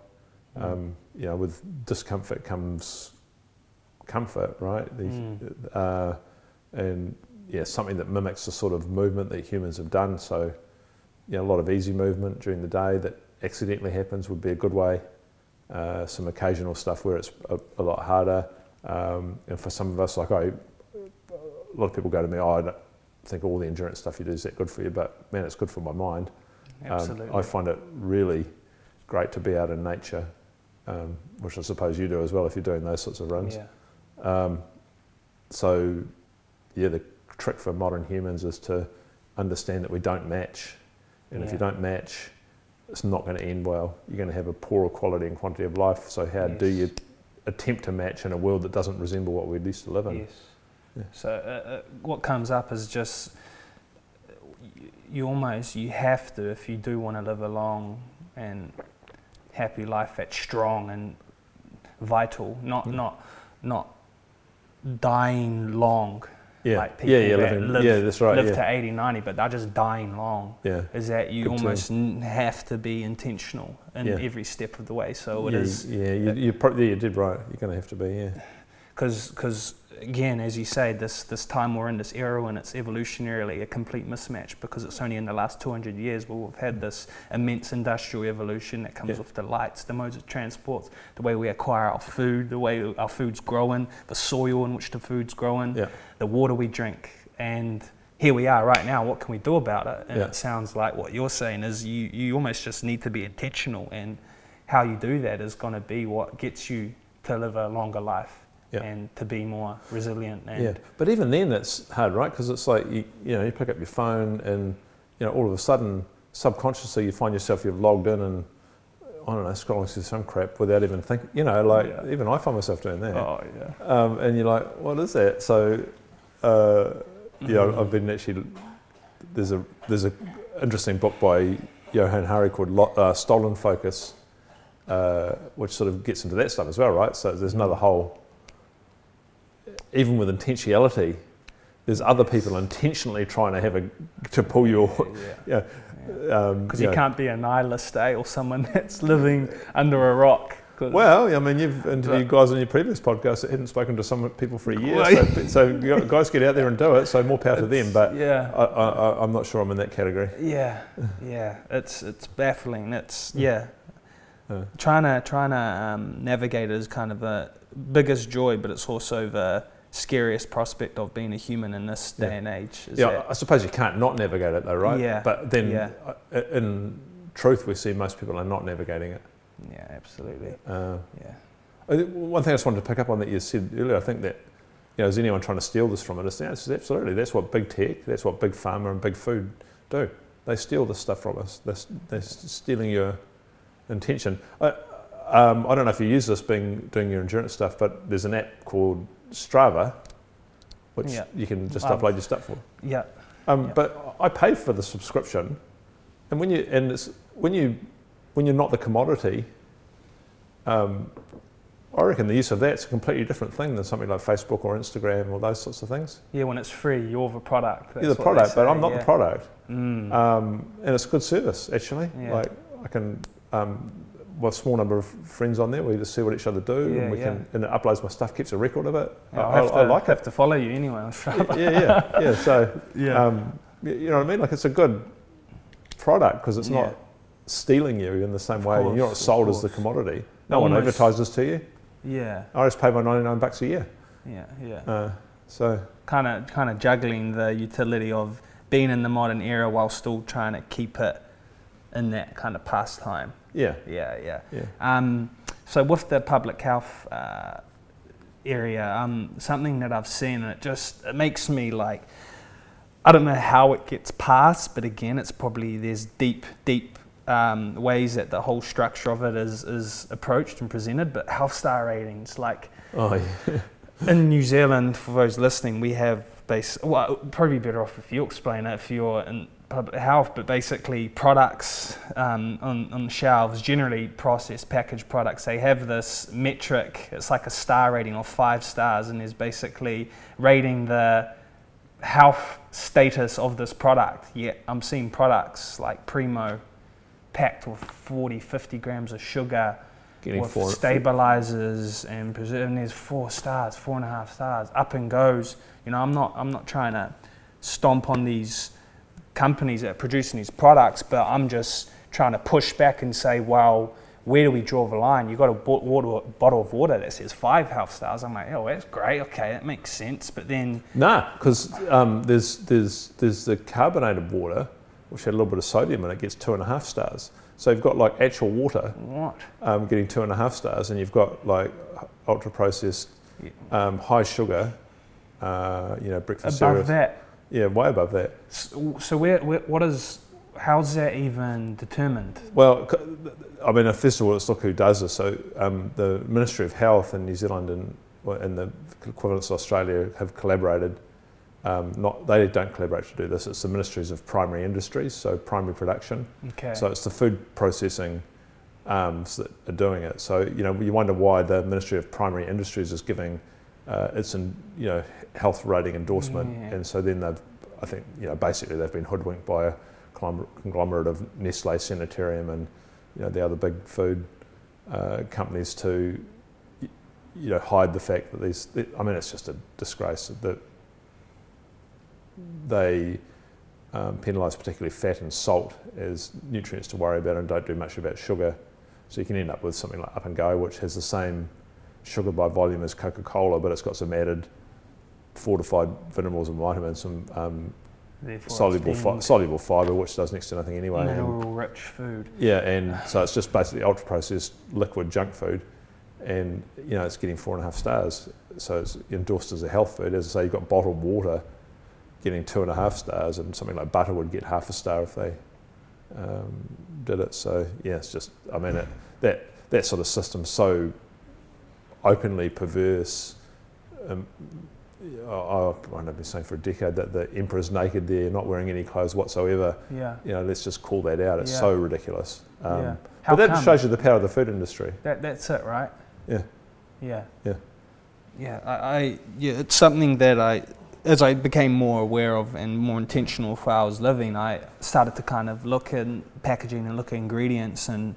S3: Um, you know, with discomfort comes comfort, right?
S4: Mm.
S3: uh, and yeah, something that mimics the sort of movement that humans have done. So, you know, a lot of easy movement during the day that accidentally happens would be a good way. Uh, some occasional stuff where it's a, a lot harder. Um, and for some of us, like I, a lot of people go to me, oh, I don't think all the endurance stuff you do is that good for you, but man, it's good for my mind. Um,
S4: Absolutely.
S3: I find it really great to be out in nature, um, which I suppose you do as well if you're doing those sorts of runs.
S4: yeah.
S3: Um, so, yeah, the trick for modern humans is to understand that we don't match, and if you don't match, it's not going to end well. You're going to have a poorer quality and quantity of life. So how do you attempt to match in a world that doesn't resemble what we used to live in?
S4: Yes.
S3: Yeah.
S4: So uh, uh, what comes up is just you, you almost you have to if you do want to live a long and happy life that's strong and vital, not
S3: Mm.
S4: not not dying long.
S3: Yeah,
S4: Like people
S3: yeah, yeah,
S4: that
S3: living,
S4: live-
S3: yeah, that's right.
S4: live
S3: yeah,
S4: to 80, 90, but they're just dying long.
S3: yeah.
S4: Is that you
S3: Good
S4: almost n- have to be intentional in
S3: Yeah.
S4: every step of the way. So it
S3: yeah,
S4: is
S3: yeah, you, you probably yeah, you did right. You're going to have to be, yeah,
S4: because because again, as you say, this this time we're in this era when it's evolutionarily a complete mismatch because it's only in the last 200 years where we've had this immense industrial evolution that comes
S3: Yeah.
S4: with the lights, the modes of transport, the way we acquire our food, the way our food's growing, the soil in which the food's growing,
S3: yeah,
S4: the water we drink, and here we are right now. What can we do about it? And
S3: Yeah.
S4: it sounds like what you're saying is you, you almost just need to be intentional, and how you do that is going to be what gets you to live a longer life
S3: Yeah.
S4: and to be more resilient. And
S3: yeah. But even then, it's hard, right? Because it's like you, you know, you pick up your phone, and you know, all of a sudden, subconsciously, you find yourself you've logged in and I don't know, scrolling through some crap without even thinking. You know, like
S4: Yeah.
S3: even I find myself doing that.
S4: Oh yeah.
S3: Um, and you're like, what is that? So, uh, yeah,
S4: Mhm.
S3: I've been actually. There's a there's a interesting book by Johan Hari called uh, Stolen Focus, uh, which sort of gets into that stuff as well, right? So there's another whole. Even with intentionality, there's other people intentionally trying to have a to pull you.
S4: Yeah.
S3: Yeah. Um,
S4: Because
S3: you
S4: you
S3: know.
S4: can't be a nihilist, eh, or someone that's living under a rock.
S3: Well, I mean, you've interviewed guys on your previous podcast that hadn't spoken to some people for a year, so, so guys get out there and do it. So more power to them. But
S4: yeah,
S3: I, I'm not sure I'm in that category.
S4: yeah, yeah. It's it's baffling. It's yeah.
S3: Yeah.
S4: Trying to trying to um, navigate it is kind of the biggest joy, but it's also the scariest prospect of being a human in this day
S3: Yeah.
S4: and age. Is
S3: Yeah,
S4: that-
S3: I suppose you can't not navigate it though, right?
S4: Yeah,
S3: But then,
S4: yeah.
S3: uh, in truth, we see most people are not navigating it.
S4: yeah, absolutely.
S3: Uh,
S4: Yeah.
S3: One thing I just wanted to pick up on that you said earlier, I think that, you know, is anyone trying to steal this from us? Yes, absolutely. That's what big tech, that's what big pharma and big food do. They steal this stuff from us. They're, they're stealing your intention. I, um, I don't know if you use this being doing your endurance stuff, but there's an app called Strava, which
S4: Yeah.
S3: you can just
S4: I've-
S3: upload your stuff for.
S4: Yeah.
S3: Um,
S4: Yeah.
S3: But I pay for the subscription, and when you and it's, when you when you're not the commodity, um, I reckon the use of that's a completely different thing than something like Facebook or Instagram or those sorts of things.
S4: Yeah, when it's free, you're the product.
S3: you're the
S4: That's what they
S3: product, but I'm not
S4: yeah.
S3: the product,
S4: Mm.
S3: um, and it's a good service actually.
S4: Yeah.
S3: Like I can. Um, a small number of friends on there. We just see what each other do,
S4: Yeah,
S3: and we
S4: yeah.
S3: can and it uploads my stuff, keeps a record of it.
S4: Yeah,
S3: I,
S4: I'll have
S3: I- I like
S4: have
S3: it.
S4: to follow you anyway
S3: yeah, yeah, yeah. So
S4: Yeah.
S3: um, you know what I mean? Like it's a good product because it's not stealing you in the same
S4: Of
S3: way. You're not sold as the commodity. No one advertises to you.
S4: yeah.
S3: I just pay my 99 bucks a year.
S4: Yeah. Yeah.
S3: Uh, so
S4: kind of kind of juggling the utility of being in the modern era while still trying to keep it in that kind of pastime.
S3: Yeah,
S4: Yeah, yeah.
S3: yeah,
S4: Um, so with the public health uh, area, um, something that I've seen, and it just it makes me like, I don't know how it gets passed, but again, it's probably there's deep, deep um, ways that the whole structure of it is is approached and presented. But health star ratings, like
S3: oh yeah,
S4: in New Zealand, for those listening, we have base. Well, probably be better off if you explain it if you're in public health. But basically, products um, on, on shelves, generally processed packaged products, they have this metric. It's like a star rating of five stars, and is basically rating the health status of this product. Yet I'm seeing products like Primo packed with 40, 50 grams of sugar
S3: getting
S4: with
S3: four.
S4: stabilizers and preser- and there's four stars, four and a half stars, up and goes. You know, I'm not I'm not trying to stomp on these companies that are producing these products, but I'm just trying to push back and say, well, where do we draw the line? You've got a water, bottle of water that says five health stars. I'm like, oh, that's great. Okay, that makes sense. But then,
S3: Nah, because um, there's there's there's the carbonated water, which had a little bit of sodium in it, gets two and a half stars. So you've got like actual water
S4: what?
S3: um, getting two and a half stars, and you've got like ultra processed, um, high sugar, uh, you know, breakfast
S4: Above
S3: cereals.
S4: that.
S3: Yeah, way above that.
S4: So, so where, where, what is how's that even determined?
S3: Well, I mean, first of all, let's look who does this. So, um, the Ministry of Health in New Zealand and, and the equivalents of Australia have collaborated. Um, not they don't collaborate to do this. It's the ministries of primary industries, so primary production.
S4: Okay.
S3: So it's the food processing arms that are doing it. So you know, you wonder why the Ministry of Primary Industries is giving uh, its you know health rating endorsement,
S4: Yeah.
S3: and so then they've, I think you know, basically they've been hoodwinked by a conglomerate of Nestle, Sanitarium, and you know the other big food uh, companies to you know hide the fact that these. I mean, it's just a disgrace that they um, penalise particularly fat and salt as nutrients to worry about and don't do much about sugar. So you can end up with something like Up and Go, which has the same sugar by volume as Coca Cola, but it's got some added fortified minerals and vitamins, some um, soluble fi- soluble fibre, which does next to nothing anyway.
S4: Mineral-rich food.
S3: yeah, and so it's just basically ultra processed liquid junk food, and you know it's getting four and a half stars. So it's endorsed as a health food. As I say, you've got bottled water getting two and a half stars, and something like butter would get half a star if they um, did it. So yeah, it's just I mean it, that that sort of system's so openly perverse. Um, I, I, I've been saying for a decade that the emperor's naked there, not wearing any clothes whatsoever
S4: Yeah.
S3: you know, let's just call that out. It's
S4: Yeah.
S3: so ridiculous. Um,
S4: yeah. How
S3: But that
S4: come?
S3: shows you the power of the food industry.
S4: That, that's it, right?
S3: Yeah.
S4: Yeah.
S3: Yeah.
S4: Yeah. I, I yeah, it's something that I, as I became more aware of and more intentional with how I was living, I started to kind of look at packaging and look at ingredients, and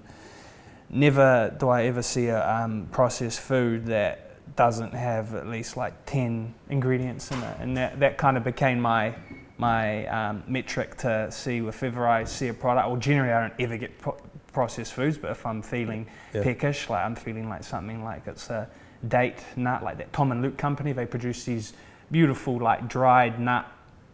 S4: never do I ever see a um, processed food that doesn't have at least like ten ingredients in it, and that, that kind of became my my um, metric to see if ever I see a product. Well, generally I don't ever get pro- processed foods, but if I'm feeling
S3: Yeah.
S4: peckish, like I'm feeling like something like it's a date nut, like that Tom and Luke company, they produce these beautiful like dried nut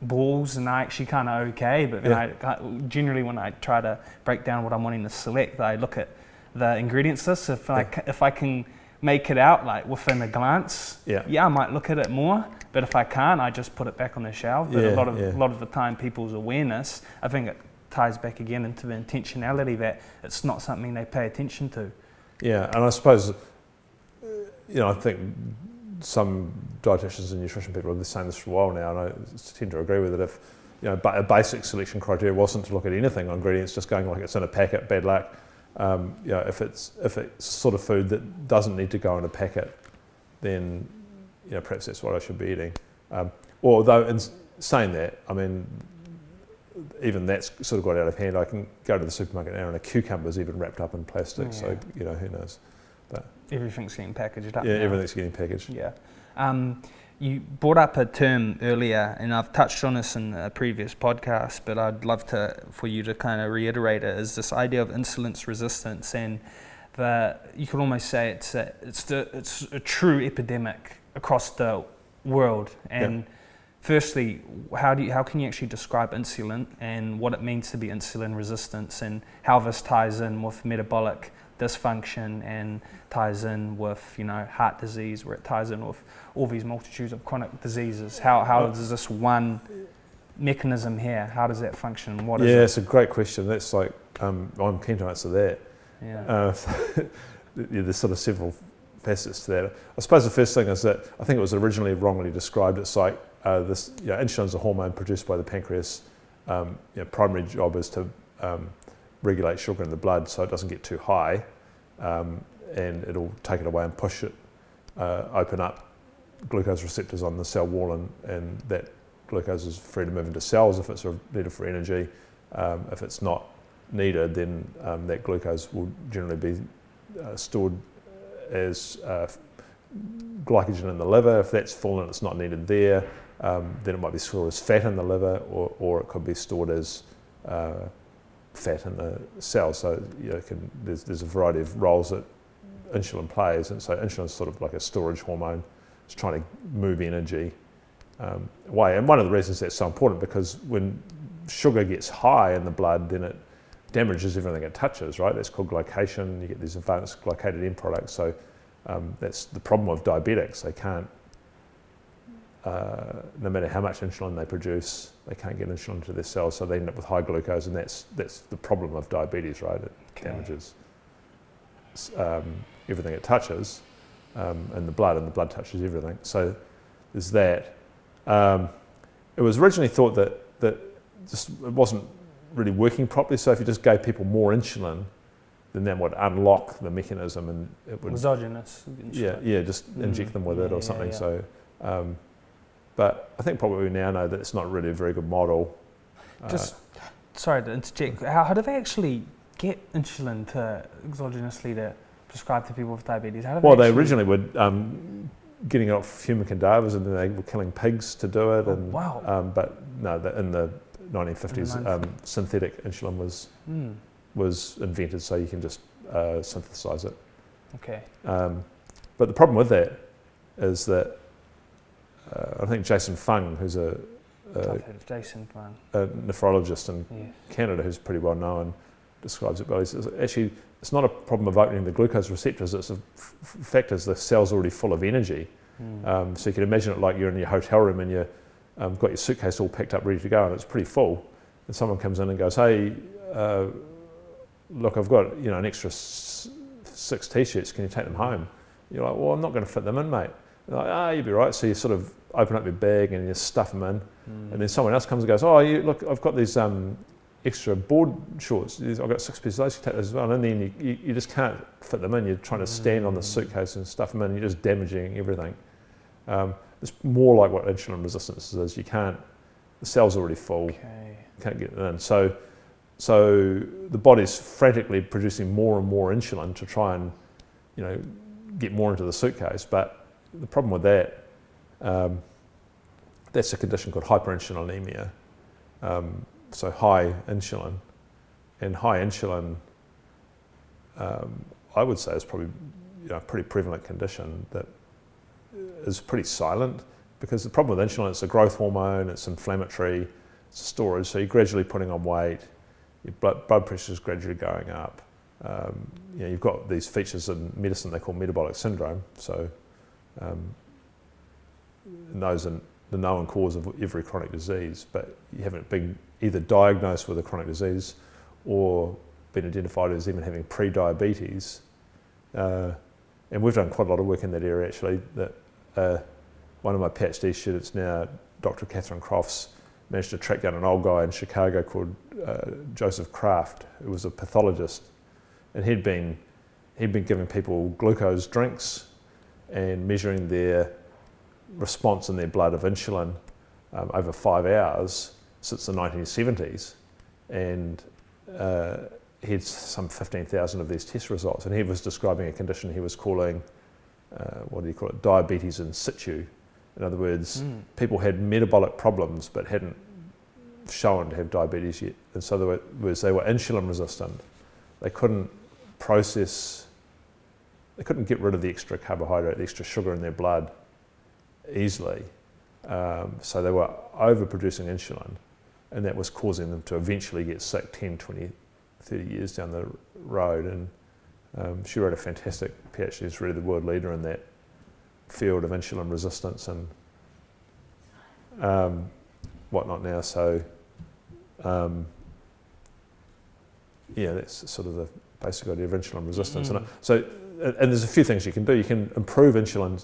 S4: balls, and they're actually kind of okay. But
S3: Yeah.
S4: I, I generally when I try to break down what I'm wanting to select, I look at the ingredients list. If I
S3: Yeah.
S4: if I can make it out like within a glance,
S3: Yeah.
S4: yeah, I might look at it more. But if I can't, I just put it back on the shelf. But
S3: Yeah,
S4: a lot of a lot of the time, people's awareness, I think it ties back again into the intentionality that it's not something they pay attention to.
S3: Yeah, and I suppose, you know, I think some dietitians and nutrition people have been saying this for a while now, and I tend to agree with it. If you know, a basic selection criteria wasn't to look at anything on ingredients, just going like it's in a packet, bad luck. Um, you know, if it's if it's sort of food that doesn't need to go in a packet, then you know perhaps that's what I should be eating. Um, although in saying that, I mean, even that's sort of got out of hand. I can go to the supermarket now and a cucumber's even wrapped up in plastic. So you know who knows.
S4: But Everything's getting packaged up.
S3: Yeah,
S4: now.
S3: everything's getting packaged.
S4: Yeah. Um, you brought up a term earlier, and I've touched on this in a previous podcast, but I'd love to for you to kind of reiterate it. Is this idea of insulin resistance, and the you could almost say it's a, it's the it's a true epidemic across the world. And firstly, how do you, how can you actually describe insulin and what it means to be insulin resistance, and how this ties in with metabolic dysfunction and ties in with you know heart disease, where it ties in with all these multitudes of chronic diseases. How how does this one mechanism here? How does that function? What is
S3: yeah,
S4: it?
S3: it's a great question. That's like um, I'm keen to answer that.
S4: Yeah.
S3: Uh, yeah, there's sort of several facets to that. I suppose the first thing is that I think it was originally wrongly described. It's like uh, this, you know, insulin is a hormone produced by the pancreas. Um, you know, primary job is to um, regulate sugar in the blood so it doesn't get too high, um, and it'll take it away and push it, uh, open up glucose receptors on the cell wall, and, and that glucose is free to move into cells if it's needed for energy. Um, if it's not needed, then um, that glucose will generally be uh, stored as uh, glycogen in the liver. If that's full and it's not needed there, um, then it might be stored as fat in the liver, or, or it could be stored as uh, fat in the cell. So you know, can, there's, there's a variety of roles that insulin plays, and so insulin is sort of like a storage hormone. It's trying to move energy um, away. And one of the reasons that's so important because when sugar gets high in the blood, then it damages everything it touches, right? That's called glycation. You get these advanced glycated end products. So um, that's the problem of diabetics. They can't uh, no matter how much insulin they produce, they can't get insulin into their cells, so they end up with high glucose, and that's that's the problem of diabetes, right? It
S4: Okay.
S3: damages um, everything it touches, um, and the blood, and the blood touches everything. So there's that. Um, it was originally thought that that just it wasn't really working properly. So if you just gave people more insulin, then that would unlock the mechanism, and it would
S4: Exogenous. Insulin.
S3: Yeah, yeah, just inject
S4: Mm,
S3: them with it
S4: yeah,
S3: or
S4: yeah,
S3: something.
S4: yeah.
S3: So, um, but I think probably we now know that it's not really a very good model. Uh,
S4: Just sorry to interject. How, how do they actually get insulin to exogenously to prescribe to people with diabetes? How do
S3: well, they
S4: actually-
S3: originally were um, getting it off human cadavers, and then they were killing pigs to do it.
S4: Oh,
S3: and
S4: wow.
S3: um, but no, the, in the 1950s,
S4: In the
S3: um, synthetic insulin was
S4: Mm,
S3: was invented, so you can just uh, synthesize it.
S4: okay.
S3: Um, but the problem with that is that uh, I think Jason Fung, who's a, a,
S4: I've heard of Jason Fung.
S3: a nephrologist in. Canada who's pretty well known, describes it well. He says actually it's not a problem of opening the glucose receptors. It's a f- f- fact is the cell's already full of energy.
S4: Mm.
S3: Um, so you can imagine it like you're in your hotel room and you've um, got your suitcase all packed up, ready to go, and it's pretty full. And someone comes in and goes, "Hey, uh, look, I've got you know an extra s- six t-shirts. Can you take them home?" You're like, "Well, I'm not going to fit them in, mate." Like, "Ah, you'll be right." So you sort of open up your bag and you stuff them in.
S4: Mm.
S3: And then someone else comes and goes, "Oh, you, look, I've got these um, extra board shorts. I've got six pieces of those. You take those as well." And then you, you, you just can't fit them in. You're trying to stand on the
S4: Mm.
S3: suitcase and stuff them in. And you're just damaging everything. Um, it's more like what insulin resistance is. You can't. The cell's already full.
S4: Okay.
S3: Can't get it in. So, so the body's frantically producing more and more insulin to try and, you know, get more into the suitcase. But the problem with that, um, that's a condition called hyperinsulinemia. Um, so high insulin, and high insulin, um, I would say is probably you know, a pretty prevalent condition that is pretty silent because the problem with insulin, it's a growth hormone, it's inflammatory, it's storage, so you're gradually putting on weight, your blood, blood pressure is gradually going up. Um, you know, you've got these features in medicine they call metabolic syndrome, so um, those are the known cause of every chronic disease, but you haven't been either diagnosed with a chronic disease or been identified as even having pre-diabetes. Uh, and we've done quite a lot of work in that area actually. That uh, one of my PhD students now, Dr. Catherine Crofts, managed to track down an old guy in Chicago called uh, Joseph Kraft, who was a pathologist, and he'd been he'd been giving people glucose drinks and measuring their response in their blood of insulin um, over five hours since the 1970s, and uh, he had some 15,000 of these test results, and he was describing a condition he was calling, uh, what do you call it, diabetes in situ. In other words,
S4: Mm.
S3: people had metabolic problems but hadn't shown to have diabetes yet, and so they were, was they were insulin resistant. They couldn't process, they couldn't get rid of the extra carbohydrate, the extra sugar in their blood easily. Um, so they were overproducing insulin, and that was causing them to eventually get sick 10, 20, 30 years down the road. And um, she wrote a fantastic PhD. She's really the world leader in that field of insulin resistance and um, whatnot now. So, um, yeah, that's sort of the basic idea of insulin resistance. And
S4: Mm.
S3: I- so, and there's a few things you can do. You can improve insulin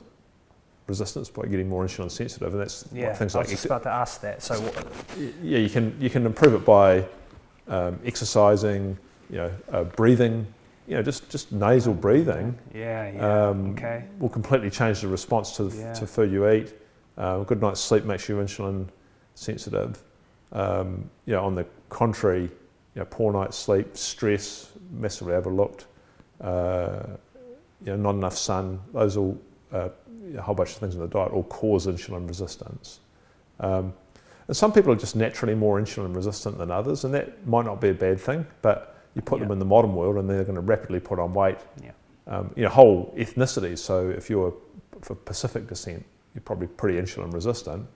S3: resistance by getting more insulin sensitive, and that's
S4: Yeah,
S3: things
S4: I
S3: like
S4: was just
S3: ex-
S4: about to ask that. So, what,
S3: yeah, you can you can improve it by um, exercising, you know, uh, breathing, you know, just just nasal breathing
S4: yeah, yeah,
S3: um,
S4: okay.
S3: will completely change the response to
S4: Yeah.
S3: to food you eat. Uh, a good night's sleep makes you insulin sensitive. Um, you know, on the contrary, you know, poor night's sleep, stress, massively overlooked. Uh, you know, not enough sun. Those all uh, a whole bunch of things in the diet all cause insulin resistance. Um, and some people are just naturally more insulin resistant than others, and that might not be a bad thing. But you put them in the modern world, and they're going to rapidly put on weight.
S4: Yeah.
S3: Um, you know, whole ethnicities. So if you're for Pacific descent, you're probably pretty insulin resistant,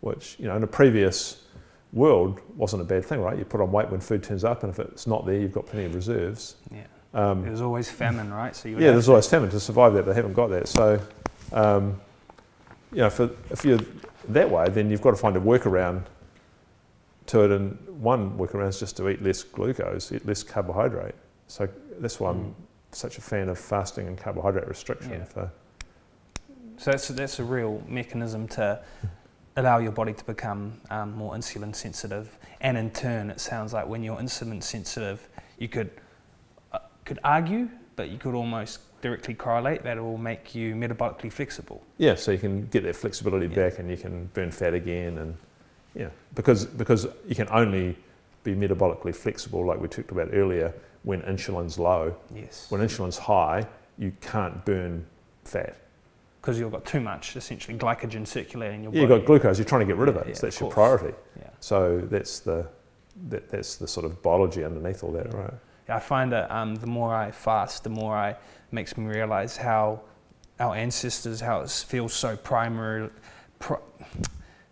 S3: which you know in a previous world wasn't a bad thing, right? You put on weight when food turns up, and if it's not there, you've got plenty of reserves.
S4: Yeah.
S3: Um,
S4: There's always famine, right? So
S3: yeah, there's
S4: to-
S3: always famine to survive that, but they haven't got that. So, um, you know, for, if you're that way, then you've got to find a workaround to it. And one workaround is just to eat less glucose, eat less carbohydrate. So that's why I'm
S4: Mm.
S3: such a fan of fasting and carbohydrate restriction.
S4: Yeah.
S3: For,
S4: So that's, that's a real mechanism to allow your body to become um, more insulin sensitive. And in turn, it sounds like when you're insulin sensitive, you could, could argue, but you could almost directly correlate that it will make you metabolically flexible.
S3: yeah, so you can get that flexibility
S4: Yeah.
S3: back and you can burn fat again. And yeah, because, because you can only be metabolically flexible, like we talked about earlier, when insulin's low.
S4: Yes.
S3: When insulin's high, you can't burn fat.
S4: Because you've got too much, essentially, glycogen circulating in your
S3: Yeah, you've got glucose, you're trying to get rid of it.
S4: yeah,
S3: so that's your priority.
S4: Yeah.
S3: So that's the, that, that's the sort of biology underneath all that, right?
S4: Yeah, I find that um, the more I fast, the more I makes me realize how our ancestors, how it feels so primary, pri-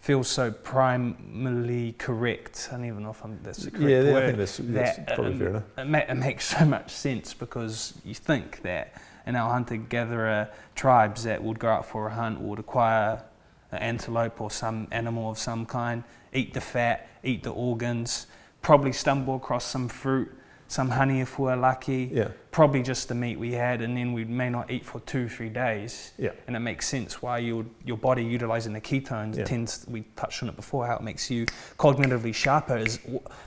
S4: feels so primarily correct. I don't even know if I'm, that's the correct
S3: yeah, I
S4: word.
S3: think that's, that's
S4: that,
S3: probably
S4: um,
S3: fair enough.
S4: It, ma- it makes so much sense because you think that in our hunter-gatherer tribes that would go out for a hunt would acquire an antelope or some animal of some kind, eat the fat, eat the organs, probably stumble across some fruit, some honey if we're lucky,
S3: Yeah,
S4: probably just the meat we had, and then we may not eat for two, three days.
S3: yeah,
S4: And it makes sense why your your body utilizing the ketones
S3: Yeah.
S4: tends. We touched on it before how it makes you cognitively sharper. Is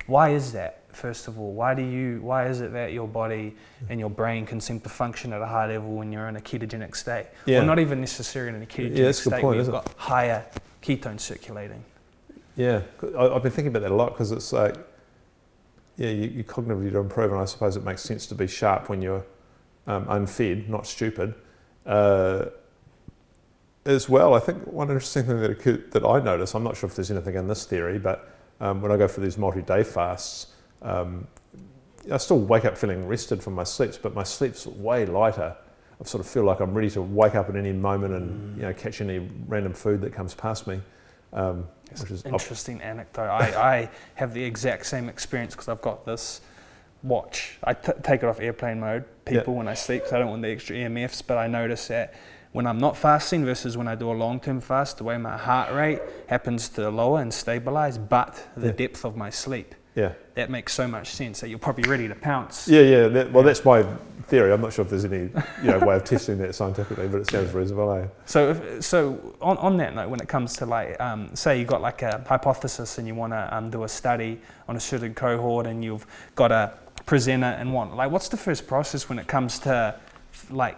S4: why is that? First of all, why do you? Why is it that your body and your brain can seem to function at a high level when you're in a ketogenic state?
S3: yeah.
S4: Or not even necessarily in a ketogenic
S3: Yeah, that's a good
S4: state
S3: point,
S4: where you've got higher ketones circulating.
S3: Yeah, I've been thinking about that a lot because it's like, yeah, you, you cognitively to improve, and I suppose it makes sense to be sharp when you're um, unfed, not stupid. Uh, as well, I think one interesting thing that occurred, that I notice, I'm not sure if there's anything in this theory, but um, when I go for these multi-day fasts, um, I still wake up feeling rested from my sleeps, but my sleep's way lighter. I sort of feel like I'm ready to wake up at any moment and you know catch any random food that comes past me. Um, Which is
S4: an interesting anecdote. I, I have the exact same experience because I've got this watch. I t- take it off airplane mode,
S3: Yeah.
S4: people, when I sleep because I don't want the extra EMFs. But I notice that when I'm not fasting versus when I do a long term fast, the way my heart rate happens to lower and stabilize, but the
S3: Yeah.
S4: depth of my sleep.
S3: Yeah,
S4: That makes so much sense that you're probably ready to pounce.
S3: yeah, yeah. That, well, that's my theory. I'm not sure if there's any you know way of testing that scientifically, but it sounds reasonable. Eh?
S4: So, if, so on, on that note, when it comes to like, um, say you've got like a hypothesis and you want to um, do a study on a certain cohort and you've got a presenter and want, like, what's the first process when it comes to like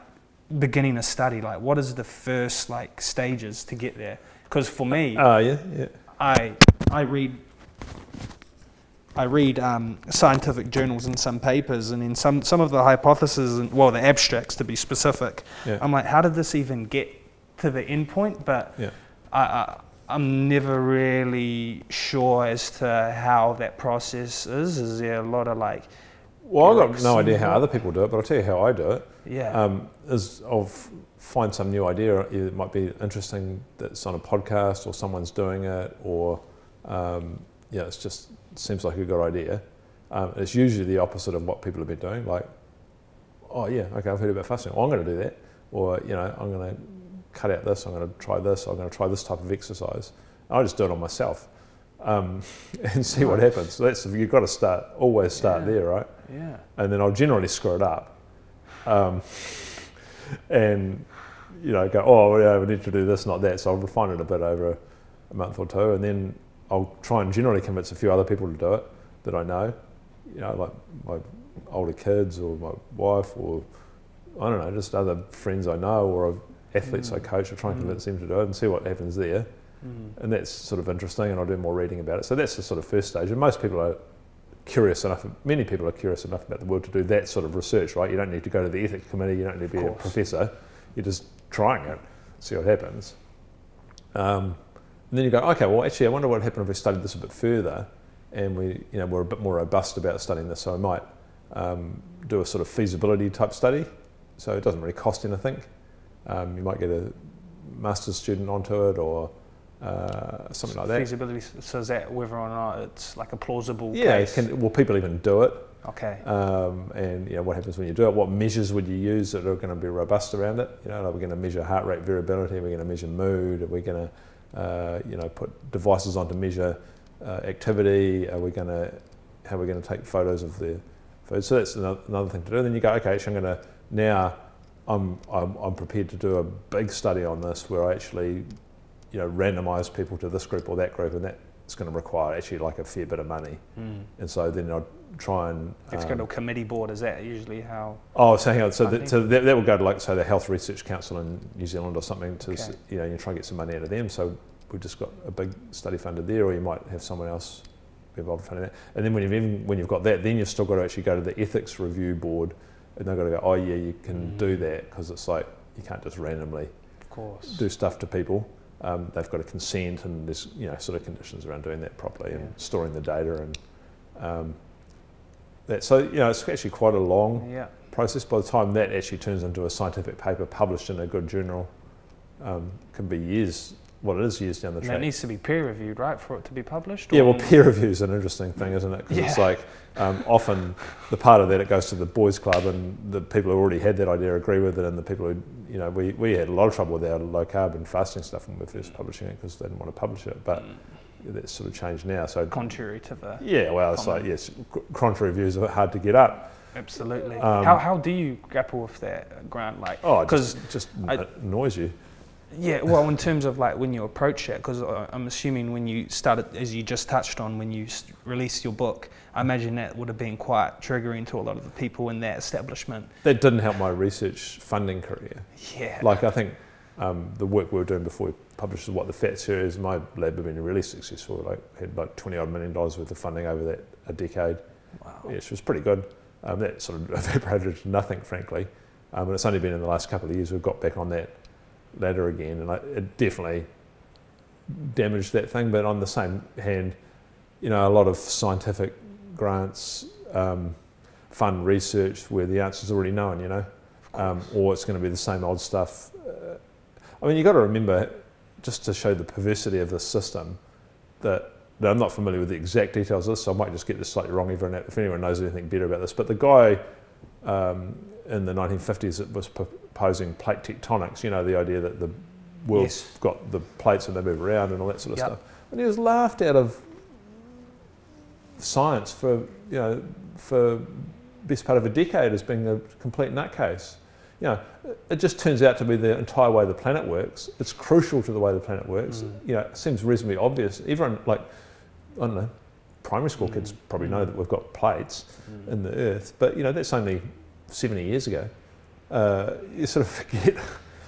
S4: beginning a study? Like, what is the first like stages to get there? Because for me,
S3: Ah, yeah, yeah,
S4: I I read I read um, scientific journals and some papers, and in some some of the hypotheses, and well, the abstracts to be specific.
S3: yeah.
S4: I'm like, how did this even get to the end point? But
S3: Yeah.
S4: I, I, I'm never really sure as to how that process is. Is there a lot of like,
S3: Well, I've got no idea how other people do it, but I'll tell you how I do it.
S4: yeah,
S3: Um, is I'll find some new idea. It might be interesting that's on a podcast, or someone's doing it, or um, yeah, it's just seems like a good idea. Um, it's usually the opposite of what people have been doing. Like, oh yeah, okay, I've heard about fasting. Well, I'm going to do that, or you know, I'm going to cut out this. I'm going to try this. I'm going to try this type of exercise. I just do it on myself um, and see what happens. So that's you've got to start always start
S4: Yeah.
S3: there, right?
S4: yeah,
S3: and then I'll generally screw it up, um, and you know go, oh yeah, we need to do this, not that. So I'll refine it a bit over a month or two, and then I'll try and generally convince a few other people to do it that I know, you know, like my older kids or my wife or I don't know, just other friends I know or athletes I
S4: Mm.
S3: coach. I try and
S4: Mm.
S3: convince them to do it and see what happens there
S4: Mm.
S3: and that's sort of interesting and I'll do more reading about it. So that's the sort of first stage. And most people are curious enough, many people are curious enough about the world to do that sort of research, right? You don't need to go to the ethics committee, you don't need to be a professor, you're just trying it, see what happens. Um, and then you go, okay, well actually I wonder what would happen if we studied this a bit further and we, you know, we're a bit more robust about studying this. So I might um, do a sort of feasibility type study. So it doesn't really cost anything. Um, you might get a master's student onto it or uh, something like that.
S4: Feasibility. So is that whether or not it's like a plausible
S3: Yeah,
S4: case?
S3: can, will people even do it?
S4: Okay.
S3: Um, and you know what happens when you do it. What measures would you use that are going to be robust around it? You know, are we going to measure heart rate variability? Are we going to measure mood? Are we going to, you know, put devices on to measure uh, activity? Are we going to, how are we going to take photos of the food? So that's another, thing to do. And then you go, okay, so I'm going to now. I'm, I'm, I'm prepared to do a big study on this where I actually, you know, randomise people to this group or that group, and that's going to require actually like a fair bit of money.
S4: Mm.
S3: And so then I'd try and
S4: It's
S3: um,
S4: committee board. Is that usually how?
S3: Oh, so hang on. So, that, so that, that will go to like say the Health Research Council in New Zealand or something to
S4: Okay.
S3: you know you try and get some money out of them. So we've just got a big study funded there, or you might have someone else be involved in funding that. And then when you've even, when you've got that, then you've still got to actually go to the ethics review board, and they've got to go, oh yeah, you can
S4: Mm.
S3: do that because it's like you can't just randomly
S4: Of course.
S3: do stuff to people. Um, they've got to consent, and there's you know sort of conditions around doing that properly
S4: Yeah.
S3: and storing the data and um, that. So you know it's actually quite a long
S4: Yeah.
S3: process. By the time that actually turns into a scientific paper published in a good journal, um, can be years. Well, it is years down the
S4: And
S3: track.
S4: needs to be peer reviewed, right, for it to be published.
S3: Yeah, well, peer review is an interesting thing, isn't it? Because it's like um, often the part of that it goes to the boys' club, and the people who already had that idea agree with it, and the people who, you know, we, we had a lot of trouble with our low carb and fasting stuff when we were first publishing it because they didn't want to publish it, but
S4: Mm.
S3: That's sort of changed now. So
S4: contrary to the
S3: yeah, well, it's like yes, contrary views are hard to get up.
S4: absolutely.
S3: Um,
S4: how how do you grapple with that, Grant? Like,
S3: Oh,
S4: because
S3: just, just
S4: I-
S3: annoys you.
S4: Yeah, well, in terms of like when you approach it, because I'm assuming when you started, as you just touched on, when you released your book, I imagine that would have been quite triggering to a lot of the people in that establishment.
S3: That didn't help my research funding career.
S4: Yeah.
S3: Like I think um, the work we were doing before we published what the Fat series, my lab had been really successful. Like had like twenty odd million dollars worth of funding over that a decade,
S4: wow.
S3: which was pretty good. Um, that sort of evaporated to nothing, frankly. Um, and it's only been in the last couple of years we've got back on that ladder again, and I, it definitely damaged that thing. But on the same hand, you know, a lot of scientific grants um, fund research where the answer's already known. You know um, or it's going to be the same old stuff. Uh, I mean, you've got to remember, just to show the perversity of this system, that, that I'm not familiar with the exact details of this, so I might just get this slightly wrong if anyone, if anyone knows anything better about this. But the guy um, in the 1950s that was proposing plate tectonics, you know, the idea that the world's
S4: Yes.
S3: got the plates and they move around and all that sort of
S4: Yep.
S3: stuff. And he was laughed out of science for, you know, for best part of a decade as being a complete nutcase. You know, it just turns out to be the entire way the planet works. It's crucial to the way the planet works.
S4: Mm.
S3: You know, it seems reasonably obvious. Everyone, like, I don't know, primary school kids
S4: Mm.
S3: probably
S4: Mm.
S3: know that we've got plates
S4: Mm.
S3: in the Earth, but you know that's only 70 years ago. Uh, you sort of forget.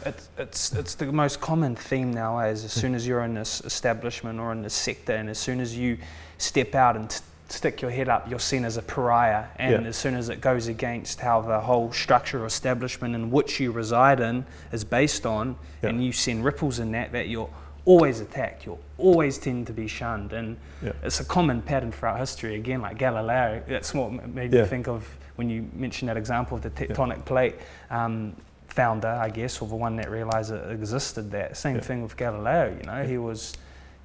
S4: It's, it's, it's the most common theme nowadays. As soon as you're in this establishment or in this sector, and as soon as you step out and t- stick your head up, you're seen as a pariah. And
S3: Yeah.
S4: as soon as it goes against how the whole structure or establishment in which you reside in is based on,
S3: Yeah.
S4: and you send ripples in that, that you're always attacked, you'll always tend to be shunned. And
S3: Yeah.
S4: it's a common pattern throughout history. Again, like Galileo, that's what made
S3: Yeah.
S4: me think of when you mentioned that example of the tectonic plate. Um, founder, I guess, or the one that realised it existed. That same
S3: Yeah.
S4: thing with Galileo. You know, he was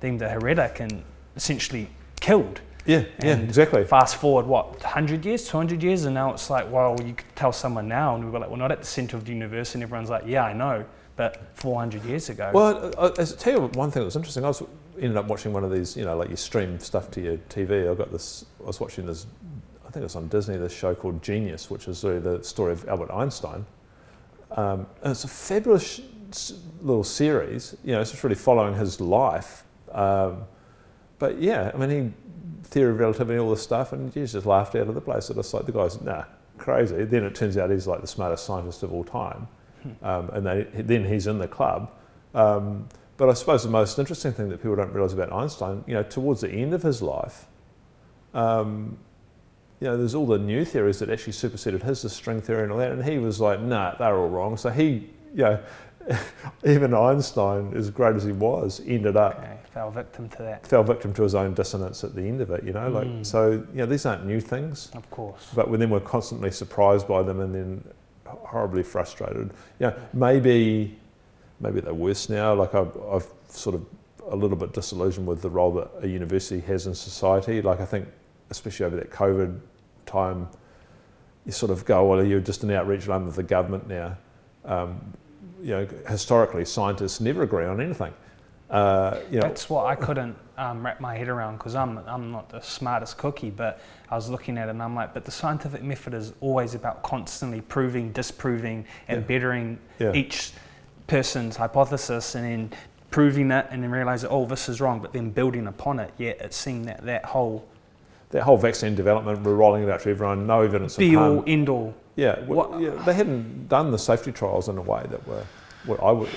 S4: deemed a heretic and essentially killed.
S3: Yeah, yeah, exactly.
S4: Fast forward, what, 100 years, 200 years, and now it's like, well, you could tell someone now, and we were like, we're not at the centre of the universe, and everyone's like, yeah, I know, but 400 years ago.
S3: Well, I, I, tell you one thing that was interesting. I was ended up watching one of these, you know, like you stream stuff to your TV. I got this. I was watching this. I think it was on Disney. This show called Genius, which is really the story of Albert Einstein. Um, and it's a fabulous little series. You know, it's just really following his life. Um, but yeah, I mean, he theory of relativity, and all this stuff, and he's just laughed out of the place. It's like the guy's nah, crazy. Then it turns out he's like the smartest scientist of all time, um, and they, then he's in the club. Um, but I suppose the most interesting thing that people don't realise about Einstein, you know, towards the end of his life, um, you know, there's all the new theories that actually superseded his, the string theory and all that, and he was like, nah, they're all wrong. So he, you know, even Einstein, as great as he was, ended up
S4: okay, fell victim to that,
S3: fell victim to his own dissonance at the end of it. You know, like
S4: Mm.
S3: so. You know, these aren't new things,
S4: of course.
S3: but then we're constantly surprised by them and then horribly frustrated. You know, maybe maybe they're worse now. Like I've, I've sort of a little bit disillusioned with the role that a university has in society. Like I think, especially over that COVID time you sort of go, well, you're just an outreach arm of the government now. Um, you know, historically, scientists never agree on anything. Uh, you know,
S4: That's what I couldn't um, wrap my head around because I'm, I'm not the smartest cookie, but I was looking at it and I'm like, but the scientific method is always about constantly proving, disproving, and
S3: Yeah.
S4: bettering
S3: Yeah.
S4: each person's hypothesis and then proving it and then realizing, oh, this is wrong, but then building upon it. Yet it seemed that that whole
S3: that whole vaccine development, we're rolling it out to everyone, no evidence of
S4: be all,
S3: harm.
S4: end all.
S3: Yeah, w-
S4: What-
S3: yeah, they hadn't done the safety trials in a way that were, what I would,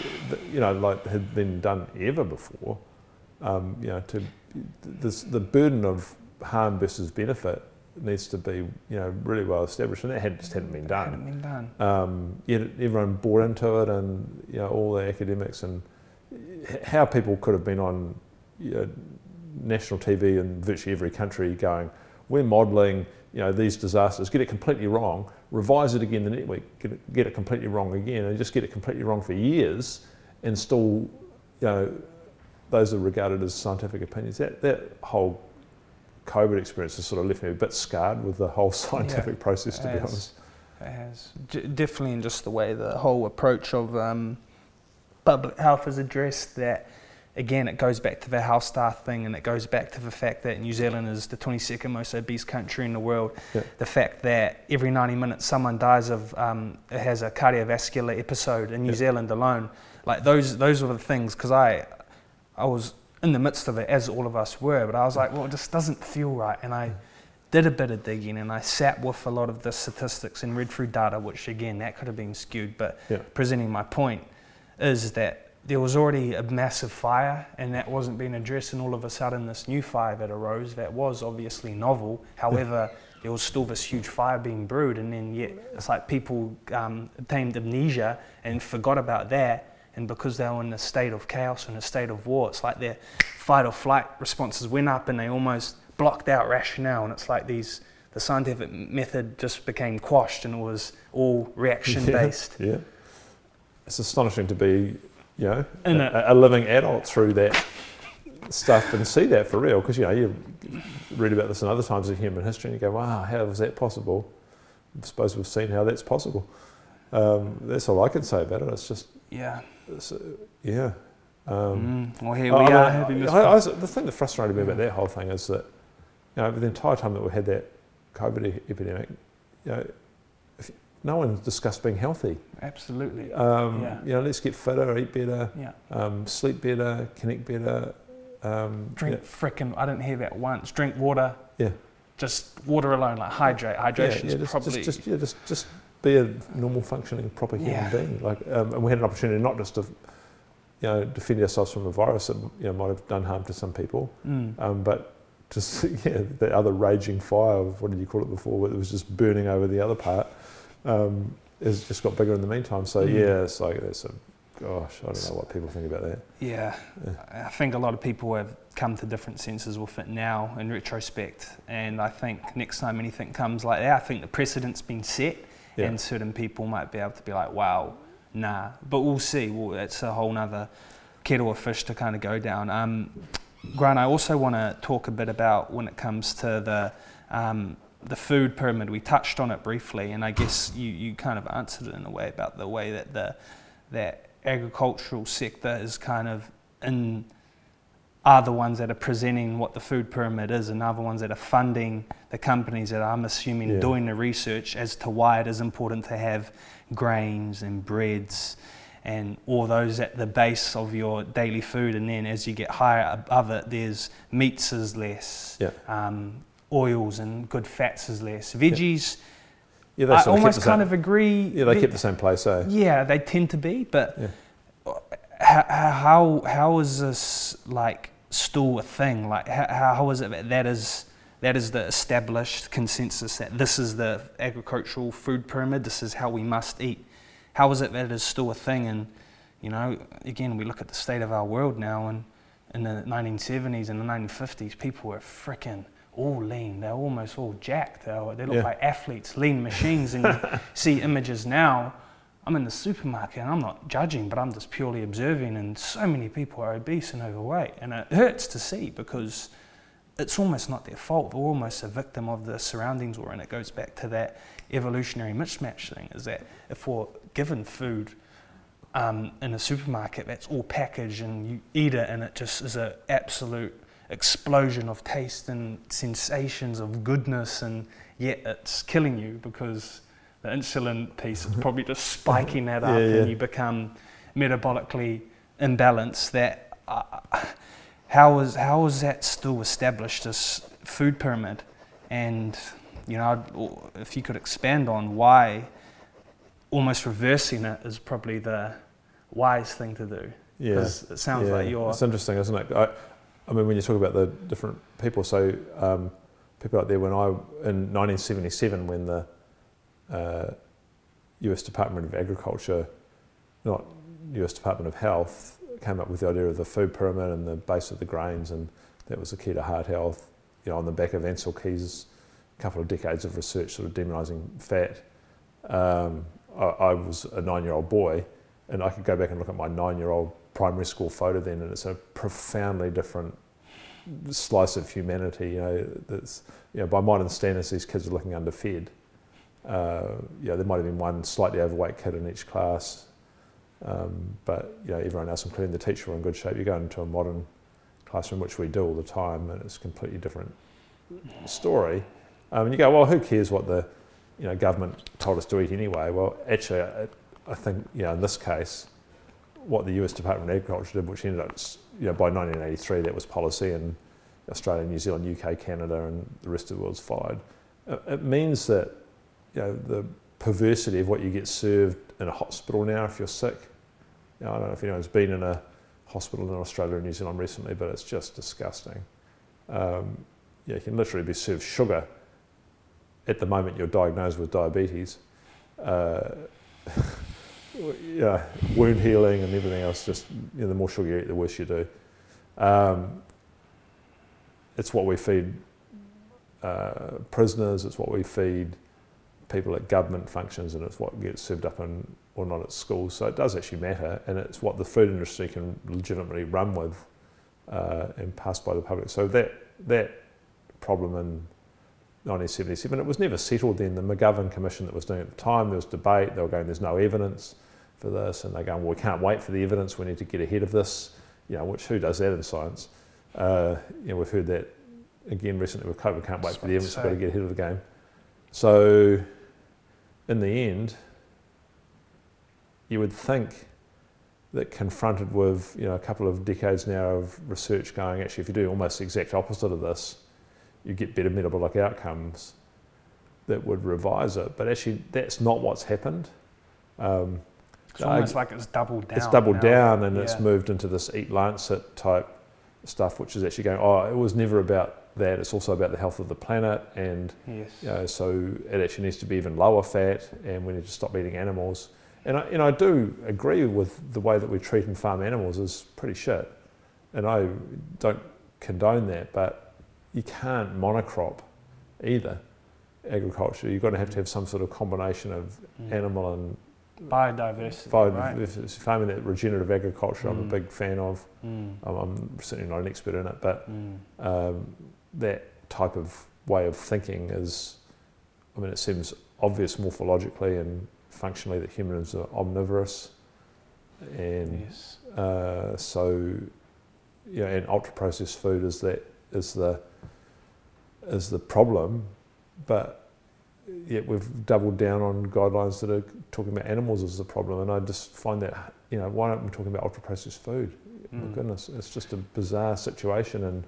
S3: you know, like had been done ever before. Um, you know, to this, the burden of harm versus benefit needs to be, you know, really well established, and that had, just hadn't been done.
S4: Hadn't been done.
S3: Um, yet everyone bought into it, and you know, all the academics and how people could have been on you know, national TV in virtually every country going, we're modelling, you know, these disasters, get it completely wrong, revise it again the next week, get it, get it completely wrong again, and just get it completely wrong for years, and still, you know, those are regarded as scientific opinions. That that whole COVID experience has sort of left me a bit scarred with the whole scientific process, to be honest.
S4: It has J- definitely in just the way the whole approach of um, public health is addressed. That again, it goes back to the house staff thing, and it goes back to the fact that New Zealand is the 22nd most obese country in the world.
S3: Yeah.
S4: The fact that every 90 minutes someone dies of um, has a cardiovascular episode in New
S3: Yeah.
S4: Zealand alone. Like those, those were the things because I, I was in the midst of it as all of us were, but I was like, well, it just doesn't feel right, and I did a bit of digging and I sat with a lot of the statistics and read through data, which again, that could have been skewed, but
S3: Yeah.
S4: presenting my point is that there was already a massive fire and that wasn't being addressed, and all of a sudden, this new fire that arose that was obviously novel. However, there was still this huge fire being brewed, and then yet it's like people um, attained amnesia and forgot about that. And because they were in a state of chaos and a state of war, it's like their fight or flight responses went up and they almost blocked out rationale. And it's like these, the scientific method just became quashed and it was all reaction based.
S3: Yeah. It's astonishing to be, you know,
S4: In
S3: a, a living adult through that stuff and see that for real. Because, you know, you read about this in other times in human history and you go, wow, how is that possible? I suppose we've seen how that's possible. Um, that's all I can say about it. It's just,
S4: Yeah.
S3: it's, uh, yeah. Um,
S4: Mm, well, here
S3: I-
S4: we
S3: I
S4: are
S3: mean,
S4: having this.
S3: I- I was- the thing that frustrated me about that whole thing is that, you know, over the entire time that we had that COVID epidemic, you know, if, no one discussed being healthy.
S4: Absolutely.
S3: Um,
S4: Yeah.
S3: You know, let's get fitter, eat better,
S4: Yeah.
S3: um, sleep better, connect better. Um,
S4: Drink frickin' I didn't hear that once. Drink water.
S3: Yeah.
S4: Just water alone, like hydrate. Hydration
S3: yeah,
S4: is
S3: just,
S4: probably.
S3: just, just, yeah, just, just be a normal functioning, proper human
S4: Yeah.
S3: being. Like, um, and we had an opportunity not just to, you know, defend ourselves from a virus that you know might have done harm to some people,
S4: Mm.
S3: um, but just yeah, the other raging fire of what did you call it before? It was just burning over the other part. Um, has just got bigger in the meantime. So
S4: Mm.
S3: yeah, it's like that's a gosh, I don't know what people think about that.
S4: Yeah, I think a lot of people have come to different senses with it now in retrospect, and I think next time anything comes like that, I think the precedent's been set,
S3: Yeah.
S4: and certain people might be able to be like, "Wow, nah," but we'll see. Well, it's a whole nother kettle of fish to kind of go down. Um, Grant, I also want to talk a bit about when it comes to the um, the food pyramid. We touched on it briefly, and I guess you, you kind of answered it in a way about the way that the that agricultural sector is kind of in are the ones that are presenting what the food pyramid is and are the ones that are funding the companies that I'm assuming
S3: Yeah.
S4: doing the research as to why it is important to have grains and breads and all those at the base of your daily food and then as you get higher above it there's meats is less
S3: Yeah.
S4: um, oils and good fats is less veggies
S3: Yeah, they
S4: I
S3: sort of kept
S4: almost
S3: the
S4: kind of agree
S3: yeah, they kept the same place. So
S4: yeah, they tend to be, but
S3: Yeah.
S4: how, how how is this like still a thing? Like how, how is it that that is that is the established consensus that this is the agricultural food pyramid. This is how we must eat. How is it that it is still a thing? And you know, again, we look at the state of our world now, and in the 1970s and the 1950s, people were freaking all lean. They're almost all jacked. They they look
S3: Yeah.
S4: like athletes, lean machines. And you see images now. I'm in the supermarket and I'm not judging, but I'm just purely observing. And so many people are obese and overweight, and it hurts to see because it's almost not their fault. They're almost a victim of the surroundings we're in. It goes back to that evolutionary mismatch thing. Is that if we're given food um, in a supermarket that's all packaged and you eat it and it just is an absolute explosion of taste and sensations of goodness and yet it's killing you because the insulin piece is probably just spiking that up
S3: Yeah, yeah.
S4: and you become metabolically imbalanced that uh, how is how is that still established this food pyramid and you know I'd- if you could expand on why almost reversing it is probably the wise thing to do
S3: Yeah.
S4: it sounds
S3: yeah.
S4: like you're
S3: It's interesting, isn't it? I, I mean, when you talk about the different people, so um, people out there, when I, in 1977, when the uh, US Department of Agriculture, not US Department of Health, came up with the idea of the food pyramid and the base of the grains, and that was the key to heart health. You know, on the back of Ansel Keys' couple of decades of research sort of demonising fat, um, I, I was a nine-year-old boy, and I could go back and look at my nine-year-old primary school photo then, and it's a profoundly different slice of humanity. You know, that's you know by modern standards, these kids are looking underfed. Uh, there might have been one slightly overweight kid in each class, um, but you know, everyone else, including the teacher, were in good shape. You go into a modern classroom, which we do all the time, and it's a completely different story. Um, and you go, well, who cares what the you know government told us to eat anyway? Well, actually, I, I think you know in this case, what the US Department of Agriculture did, which ended up you know by 1983, that was policy, and Australia, New Zealand, UK, Canada, and the rest of the world's followed. It, it means that you know the perversity of what you get served in a hospital now if you're sick. You know, I don't know if anyone's been in a hospital in Australia or New Zealand recently, but it's just disgusting. Um, yeah, you can literally be served sugar at the moment you're diagnosed with diabetes. Uh, yeah, wound healing and everything else. Just you know, the more sugar you eat, the worse you do. Um, it's what we feed uh, prisoners. It's what we feed people at government functions, and it's what gets served up in or not at schools. So it does actually matter, and it's what the food industry can legitimately run with uh, and pass by the public. So that that problem in 1977, it was never settled then. The McGovern Commission that was doing it at the time, there was debate. They were going, "There's no evidence for this," and they're going, "Well, we can't wait for the evidence. We need to get ahead of this." You know, which who does that in science? Uh, you know, we've heard that again recently with COVID. Can't wait
S4: That's
S3: for the evidence. We've got to get ahead of the game. So, in the end, you would think that confronted with you know a couple of decades now of research going, actually, if you do almost the exact opposite of this, you get better metabolic outcomes. That would revise it, but actually, that's not what's happened. Um,
S4: It's almost like it's doubled down.
S3: it's doubled
S4: now.
S3: down and it's moved into this EAT-Lancet type stuff, which is actually going, oh, it was never about that. It's also about the health of the planet, and
S4: Yes.
S3: you know, so it actually needs to be even lower fat, and we need to stop eating animals. And I, and I do agree with the way that we treat and farm animals is pretty shit, and I don't condone that. But you can't monocrop either agriculture. You've got to have to have some sort of combination of
S4: Mm.
S3: animal and
S4: biodiversity.
S3: Five,
S4: right?
S3: farming that regenerative agriculture, I'm a
S4: Mm.
S3: big fan of.
S4: Mm.
S3: I'm, I'm certainly not an expert in it, but
S4: Mm.
S3: um, that type of way of thinking is, I mean, it seems obvious morphologically and functionally that humans are omnivorous, and
S4: Yes.
S3: uh, so, you know, and ultra processed food is that is the is the problem, but yet we've doubled down on guidelines that are talking about animals as the problem, and I just find that you know why aren't we talking about ultra processed food? My
S4: Mm.
S3: goodness, it's just a bizarre situation, and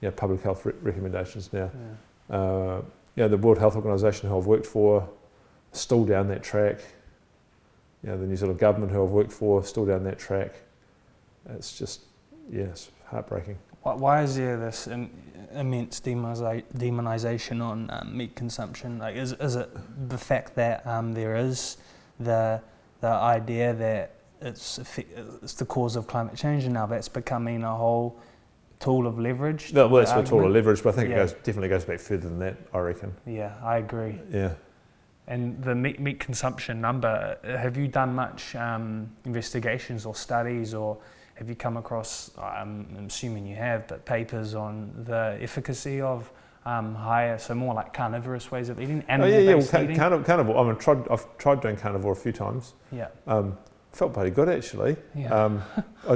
S3: you know, public health re- recommendations now.
S4: Yeah.
S3: Uh, you know, the World Health Organization who I've worked for, still down that track. You know, the New Zealand government who I've worked for, still down that track. It's just, yes, heartbreaking.
S4: Why, why is there this im- immense demoniza- demonization on um, meat consumption? Like, is, is it the fact that um, there is the the idea that it's it's the cause of climate change, and now that's becoming a whole tool of leverage?
S3: No, well, what all the
S4: argument?
S3: leverage, but I think
S4: Yeah.
S3: it goes, definitely goes back further than that, I reckon.
S4: Yeah, I agree.
S3: Yeah.
S4: And the meat, meat consumption number, have you done much um, investigations or studies or have you come across? I'm assuming you have, but papers on the efficacy of um, higher, so more like carnivorous ways of eating,
S3: Oh yeah, yeah. Well,
S4: animal-based
S3: ca-
S4: eating.
S3: carniv- carnivore. I mean, tried, I've tried doing carnivore a few times.
S4: yeah,
S3: Um, felt pretty good actually.
S4: yeah,
S3: Um, I,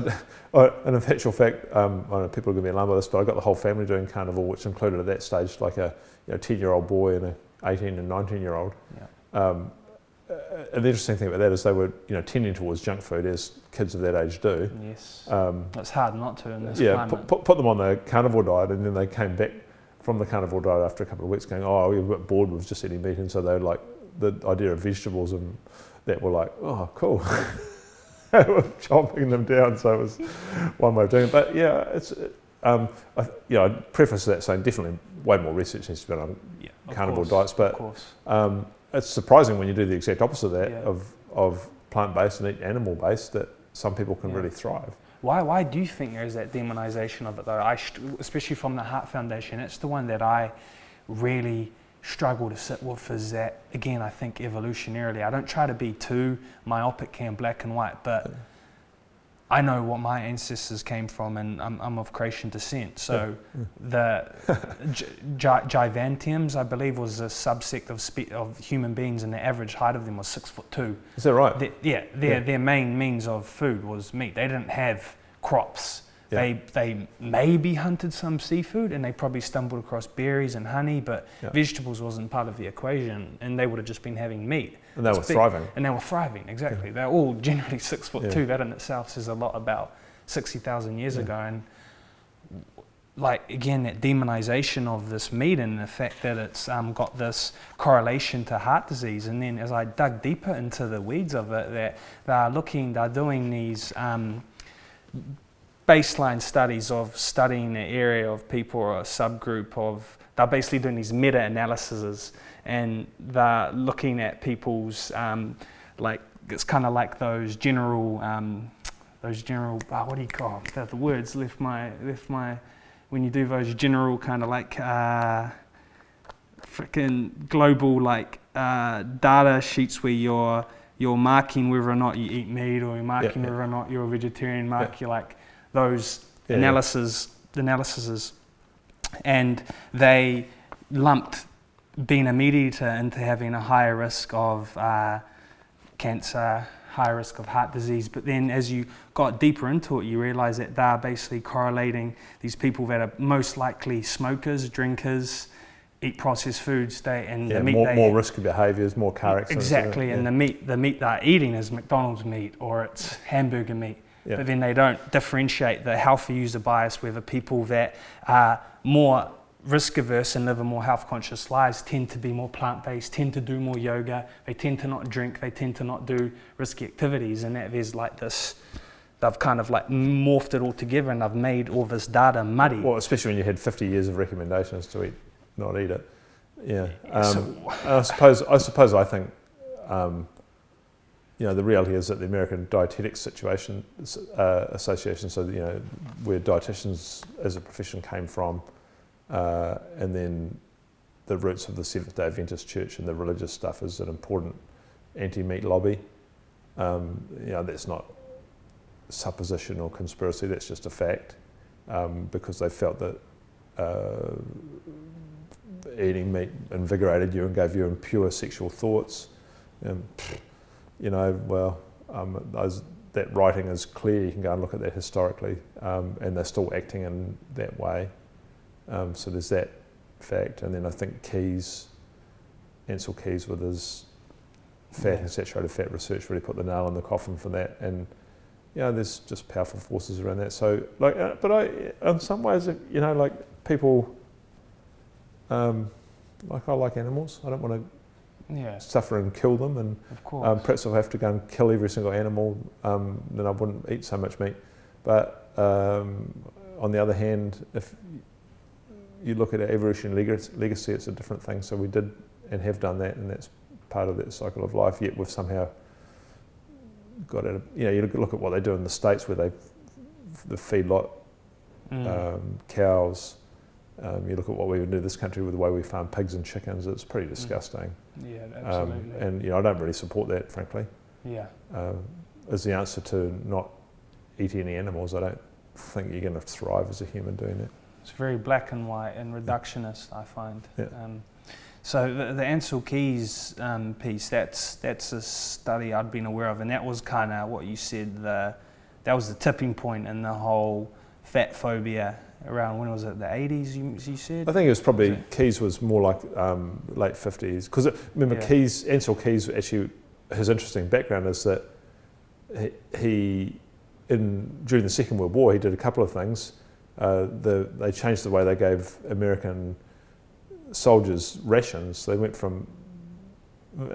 S3: I, and in actual fact, um, I know people are going to be alarmed by this, but I got the whole family doing carnivore, which included at that stage like a you know, 10 year old boy and a 18 and 19 year old.
S4: yeah.
S3: Um, uh, and the interesting thing about that is they were you know tending towards junk food as kids of that age do.
S4: yes.
S3: Um,
S4: it's hard not to in this
S3: yeah,
S4: climate.
S3: put, put, put them on the carnivore diet, and then they came back from the carnivore diet after a couple of weeks, going, "Oh, we were a bit bored with just eating meat," and so they were like the idea of vegetables and that were like, "Oh, cool." They were chomping them down, so it was one way of doing it. But yeah, it's um, I, you know, I'd preface that saying definitely way more research needs to be done on
S4: yeah,
S3: carnivore
S4: course,
S3: diets, but
S4: of course.
S3: um, it's surprising when you do the exact opposite of that
S4: Yeah.
S3: of, of plant-based and eat animal-based that some people can
S4: Yeah.
S3: really thrive.
S4: Why, why do you think there is that demonization of it though? I, especially from the Heart Foundation, it's the one that I really struggle to sit with. Is that again? I think evolutionarily, I don't try to be too myopic and black and white, but I know what my ancestors came from, and I'm, I'm of Croatian descent. So the Gi- Gi- Gigantiums, I believe, was a subsect of spe- of human beings, and the average height of them was six foot two.
S3: Is that right?
S4: The- yeah, their,
S3: Yeah.
S4: their main means of food was meat. They didn't have crops.
S3: Yeah.
S4: They, they maybe hunted some seafood and they probably stumbled across berries and honey, but
S3: Yeah.
S4: vegetables wasn't part of the equation and they would have just been having meat.
S3: And they were
S4: big.
S3: thriving.
S4: And they were thriving, exactly. They're all generally six foot
S3: Yeah.
S4: two. That in itself says a lot about 60,000 years
S3: Yeah.
S4: ago. And like, again, that demonization of this meat and the fact that it's um, got this correlation to heart disease. And then as I dug deeper into the weeds of it, that they're looking, they're doing these um, baseline studies of studying the area of people or a subgroup of, they're basically doing these meta analyses and they're looking at people's, um, like, it's kind of like those general, um, those general, oh, what do you call the, the words left my, left my, when you do those general kind of like, uh, freaking global like uh, data sheets where you're you're marking whether or not you eat meat or you're marking
S3: yeah.
S4: whether or not you're a vegetarian, mark you like those
S3: Yeah, yeah.
S4: analyses analyses and they lumped being a meat eater into having a higher risk of uh, cancer, higher risk of heart disease. But then as you got deeper into it, you realize that they're basically correlating these people that are most likely smokers, drinkers, eat processed foods, they, and
S3: Yeah,
S4: the meat
S3: more,
S4: they
S3: more risky behaviours, more car accidents.
S4: Exactly,
S3: yeah.
S4: and the meat the meat they're eating is McDonald's meat or it's hamburger meat.
S3: Yeah.
S4: But then they don't differentiate the healthy user bias whether people that are more risk averse and live a more health conscious lives tend to be more plant based, tend to do more yoga, they tend to not drink, they tend to not do risky activities, and that there's like this. They've kind of like morphed it all together and they've made all this data muddy.
S3: Well, especially when you had 50 years of recommendations to eat, not eat it. Yeah. Um,
S4: So-
S3: I suppose. I suppose. I think. Um, you know, the reality is that the American Dietetics Situation uh, Association, so you know, where dietitians as a profession came from, uh, and then the roots of the Seventh Day Adventist Church and the religious stuff is an important anti-meat lobby. Um, you know, that's not supposition or conspiracy. That's just a fact, um, because they felt that uh, eating meat invigorated you and gave you impure sexual thoughts. Um, you know, well, um, those, that writing is clear. You can go and look at that historically, um, and they're still acting in that way. Um, so there's that fact, and then I think Keys, Ansel Keys with his fat
S4: Yeah.
S3: and saturated fat research, really put the nail in the coffin for that. And you know, there's just powerful forces around that. So, like, uh, but I, in some ways, you know, like people, um, like I like animals. I don't want
S4: yeah,
S3: to suffer and kill them, and
S4: of course.
S3: um, perhaps if I have to go and kill every single animal, um, then I wouldn't eat so much meat. But um, on the other hand, if you look at our evolution legacy, it's a different thing. So we did and have done that, and that's part of that cycle of life. Yet we've somehow got it. you know, you look, look at what they do in the states where they the feedlot
S4: Mm.
S3: um, cows. Um, you look at what we would do in this country with the way we farm pigs and chickens. It's pretty disgusting.
S4: yeah,
S3: Um,
S4: Mm. absolutely.
S3: and you know, I don't really support that, frankly
S4: yeah.
S3: um, as the answer to not eat any animals, I don't think you're going to thrive as a human doing that.
S4: It's very black and white and reductionist, I find.
S3: Yeah.
S4: Um, so the, the Ansel Keys um, piece, that's that's a study I'd been aware of, and that was kind of what you said. The that was the tipping point in the whole fat phobia around when was it? The 80s, you, you said.
S3: I think it was probably
S4: Okay.
S3: Keys was more like um, late 50s because remember
S4: Yeah.
S3: Keys Ansel Keys actually his interesting background is that he, he in during the Second World War he did a couple of things. Uh, the, they changed the way they gave American soldiers rations. They went from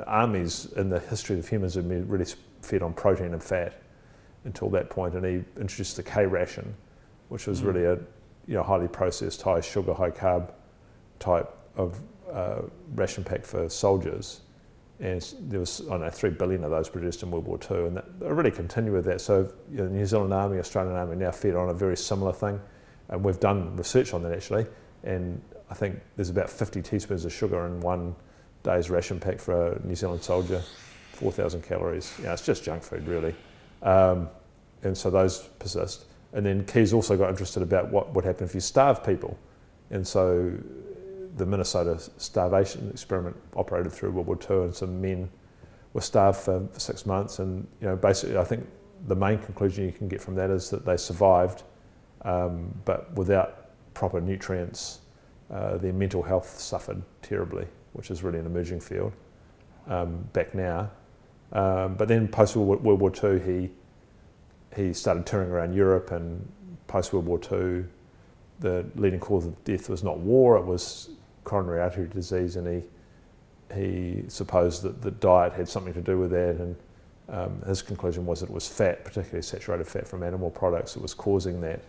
S3: armies in the history of humans had been really fed on protein and fat until that point, and he introduced the K ration, which was
S4: Mm.
S3: really a you know highly processed, high sugar, high carb type of uh, ration pack for soldiers. And there was, I don't know, three billion of those produced in World War II, and that, they really continue with that. So you know, the New Zealand Army, Australian Army now fed on a very similar thing, and we've done research on that actually. And I think there's about 50 teaspoons of sugar in one day's ration pack for a New Zealand soldier, 4,000 calories. Yeah, it's just junk food really. Um, and so those persist. And then Keys also got interested about what would happen if you starve people. And so the Minnesota starvation experiment operated through World War II, and some men were starved for six months. And you know, basically, I think the main conclusion you can get from that is that they survived, um, but without proper nutrients, uh, their mental health suffered terribly, which is really an emerging field um, back now. Um, but then post World War II, he he started touring around Europe, and post World War II, the leading cause of death was not war; it was coronary artery disease, and he he supposed that the diet had something to do with that, and um, his conclusion was that it was fat, particularly saturated fat from animal products, that was causing that.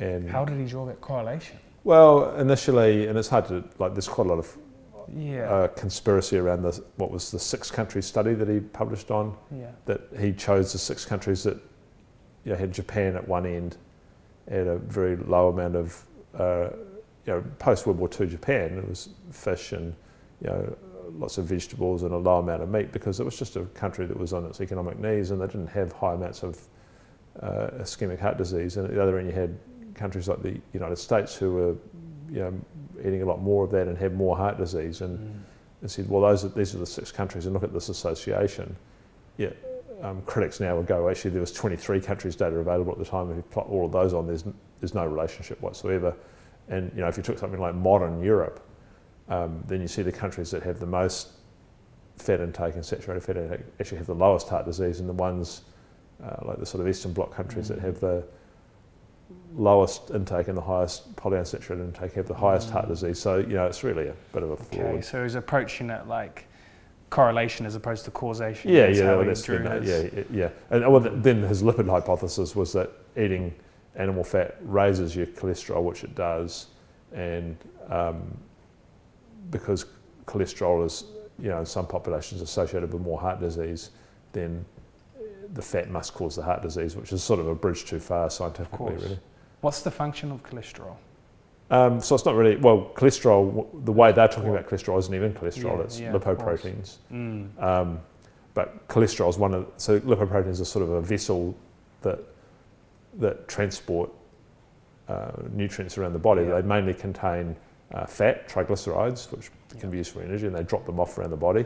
S3: And
S4: How did he draw that correlation?
S3: well, initially, and it's hard to like. There's quite a lot of
S4: Yeah.
S3: uh, conspiracy around the what was the six country study that he published on
S4: yeah.
S3: that he chose the six countries that you know, had Japan at one end at a very low amount of uh, you know post World War II Japan it was fish and you know lots of vegetables and a low amount of meat because it was just a country that was on its economic knees and they didn't have high amounts of uh, ischemic heart disease and at the other end you had countries like the United States who were you know eating a lot more of that and had more heart disease and
S4: Mm.
S3: and said, well, those are, these are the six countries, and look at this association. Yeah, um, critics now would go, actually, there was 23 countries data available at the time. If you plot all of those on, there's, there's no relationship whatsoever. And you know, if you took something like modern Europe, um, then you see the countries that have the most fat intake and saturated fat intake actually have the lowest heart disease, and the ones uh, like the sort of Eastern Bloc countries that
S4: Mm.
S3: have the lowest intake and the highest polyunsaturated intake have the highest heart
S4: Mm.
S3: disease. So you know, it's really a bit of a fraud.
S4: Okay, so he's approaching it like correlation as opposed to causation.
S3: Yeah, yeah, well,
S4: he
S3: that's
S4: drew his-
S3: yeah, yeah, yeah. And well, then his lipid hypothesis was that eating animal fat raises your cholesterol, which it does, and um, because cholesterol is, you know, in some populations associated with more heart disease, then the fat must cause the heart disease, which is sort of a bridge too far scientifically, really.
S4: What's the function of cholesterol?
S3: Um, so it's not really well cholesterol. The way they're talking about cholesterol isn't even cholesterol;
S4: yeah,
S3: it's
S4: yeah,
S3: lipoproteins.
S4: Mm.
S3: Um, but cholesterol is one of so lipoproteins are sort of a vessel that that transport uh, nutrients around the body.
S4: Yeah.
S3: They mainly contain uh, fat, triglycerides, which can be used for energy, and they drop them off around the body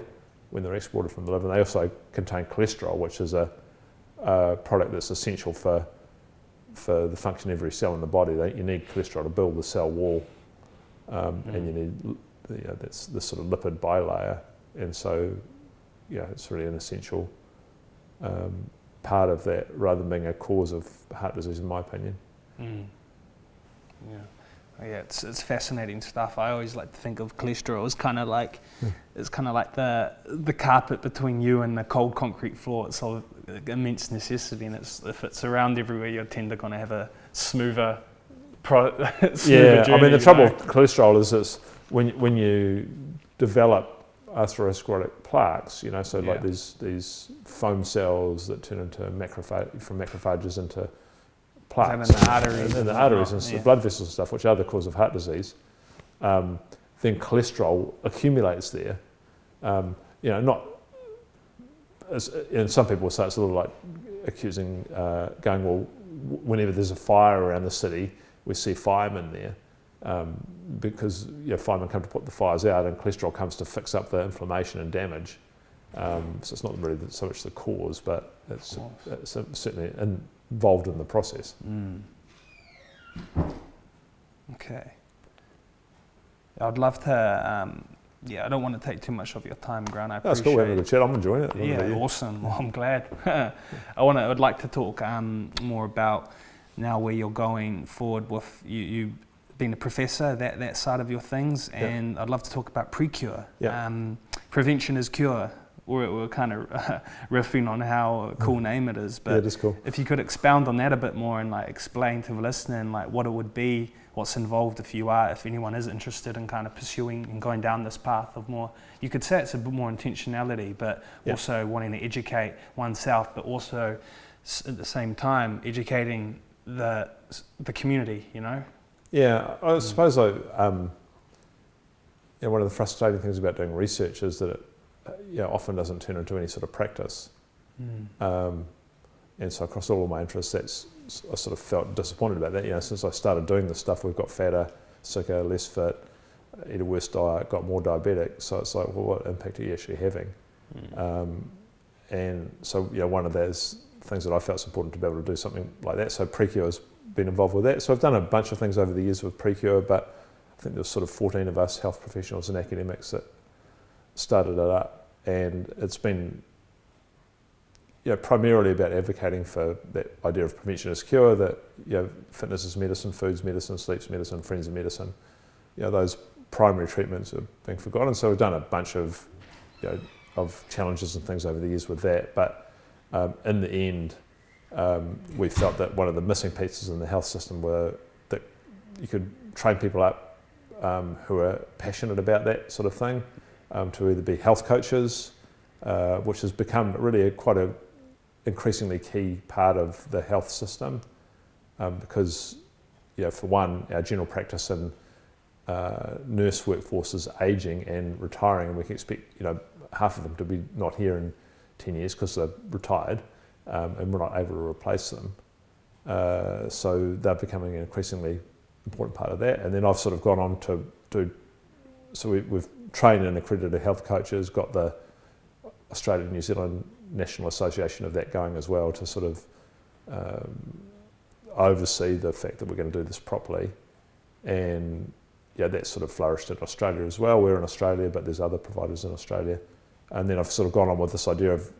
S3: when they're exported from the liver. And they also contain cholesterol, which is a, a product that's essential for for the function of every cell in the body. They, you need cholesterol to build the cell wall, um, and
S4: Mm.
S3: you need you know, that's this sort of lipid bilayer. And so, yeah, it's really an essential um, part of that, rather than being a cause of heart disease, in my opinion.
S4: Mm. Yeah. Yeah, it's, it's fascinating stuff. I always like to think of cholesterol as kind of like
S3: Hmm.
S4: it's kind of like the the carpet between you and the cold concrete floor. It's of immense necessity, and it's, if it's around everywhere, you're tend to going to have a smoother, pro, smoother
S3: yeah, I mean the trouble
S4: know?
S3: with cholesterol is this when when you develop atherosclerotic plaques, you know, so
S4: Yeah.
S3: like these these foam cells that turn into macrophage from macrophages into plaques
S4: in the arteries
S3: and the arteries and
S4: yeah.
S3: blood vessels and stuff, which are the cause of heart disease. Um, then cholesterol accumulates there. Um, you know, not as, and some people will say it's a little like accusing, uh, going, well, whenever there's a fire around the city, we see firemen there um, because you know, firemen come to put the fires out, and cholesterol comes to fix up the inflammation and damage. Um, so it's not really so much the cause, but it's, it's certainly involved in the process.
S4: Mm. Okay. I'd love to. Um, yeah, I don't want to take too much of your time, Grant. I
S3: That's
S4: appreciate.
S3: cool. Having a good chat. I'm enjoying it. What
S4: Yeah, awesome. Well, I'm glad. I want to. I'd like to talk um, more about now where you're going forward with you. you being a professor, that, that side of your things,
S3: Yeah.
S4: and I'd love to talk about PreKure.
S3: Yeah.
S4: Um, prevention is cure. We're, we're kind of riffing on how a cool name it is,
S3: Mm. yeah,
S4: but
S3: cool.
S4: if you could expound on that a bit more and like explain to the listener and like what it would be, what's involved if you are, if anyone is interested in kind of pursuing and going down this path of more, you could say it's a bit more intentionality, but
S3: Yeah.
S4: also wanting to educate oneself, but also at the same time educating the the community, you know.
S3: Yeah, I
S4: Mm.
S3: suppose I, um, one of the frustrating things about doing research is that it you know, often doesn't turn into any sort of practice. Um, and so across all of my interests, that's I sort of felt disappointed about that. You know, since I started doing this stuff, we've got fatter, sicker, less fit, eat a worse diet, got more diabetic. So it's like, well, what impact are you actually having?
S4: Mm.
S3: Um, and so, you know, one of those things that I felt was important to be able to do something like that. So PreKure has been involved with that. So I've done a bunch of things over the years with PreKure, but I think there's sort of 14 of us health professionals and academics that started it up, and it's been you know, primarily about advocating for that idea of prevention is cure, that you know, fitness is medicine, food's medicine, sleep's medicine, friends are medicine. You know, those primary treatments are being forgotten. So we've done a bunch of, you know, of challenges and things over the years with that. But um, in the end, um, we felt that one of the missing pieces in the health system were that you could train people up um, who are passionate about that sort of thing um, to either be health coaches, uh, which has become really a, quite a increasingly key part of the health system um, because, you know, for one, our general practice and uh, nurse workforce is aging and retiring, and we can expect, you know, half of them to be not here in 10 years because they're retired um, and we're not able to replace them. Uh, so they're becoming an increasingly important part of that. And then I've sort of gone on to do, so we, we've trained and accredited health coaches, got the Australia New Zealand National Association of that going as well to sort of um, oversee the fact that we're going to do this properly. And yeah, that sort of flourished in Australia as well. We're in Australia, but there's other providers in Australia. And then I've sort of gone on with this idea of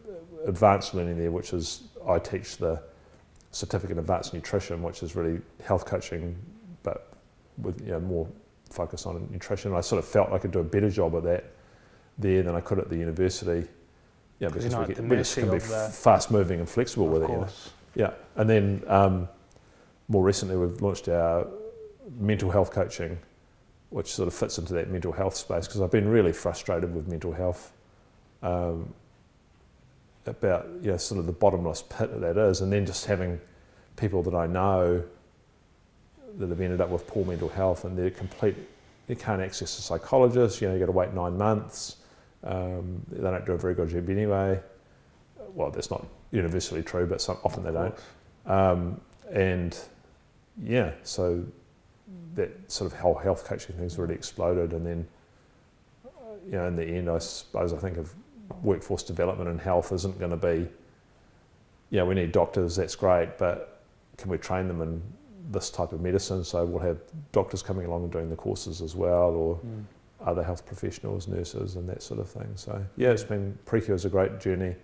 S3: advanced learning there, which is I teach the certificate in advanced nutrition, which is really health coaching, but with you know, more focus on nutrition. And I sort of felt I could do a better job of that there than I could at the university. Yeah,
S4: 'Cause
S3: because we, get, we just can be
S4: the-
S3: fast moving and flexible with
S4: of
S3: it. You know? Yeah, and then um, more recently we've launched our mental health coaching, which sort of fits into that mental health space because I've been really frustrated with mental health. Um, about you know, sort of the bottomless pit that is, and then just having people that I know that have ended up with poor mental health and they're complete, they can't access a psychologist, you know, you got to wait nine months, um, they don't do a very good job anyway. Well, that's not universally true, but some, often they don't. Um, and yeah, so that sort of whole health coaching thing's really exploded. And then, you know, in the end, I suppose I think of workforce development and health isn't going to be, yeah, we need doctors, that's great, but can we train them in this type of medicine? So we'll have doctors coming along and doing the courses as well, or
S4: Mm.
S3: other health professionals, nurses, and that sort of thing. So yeah, it's been PreKure is a great journey.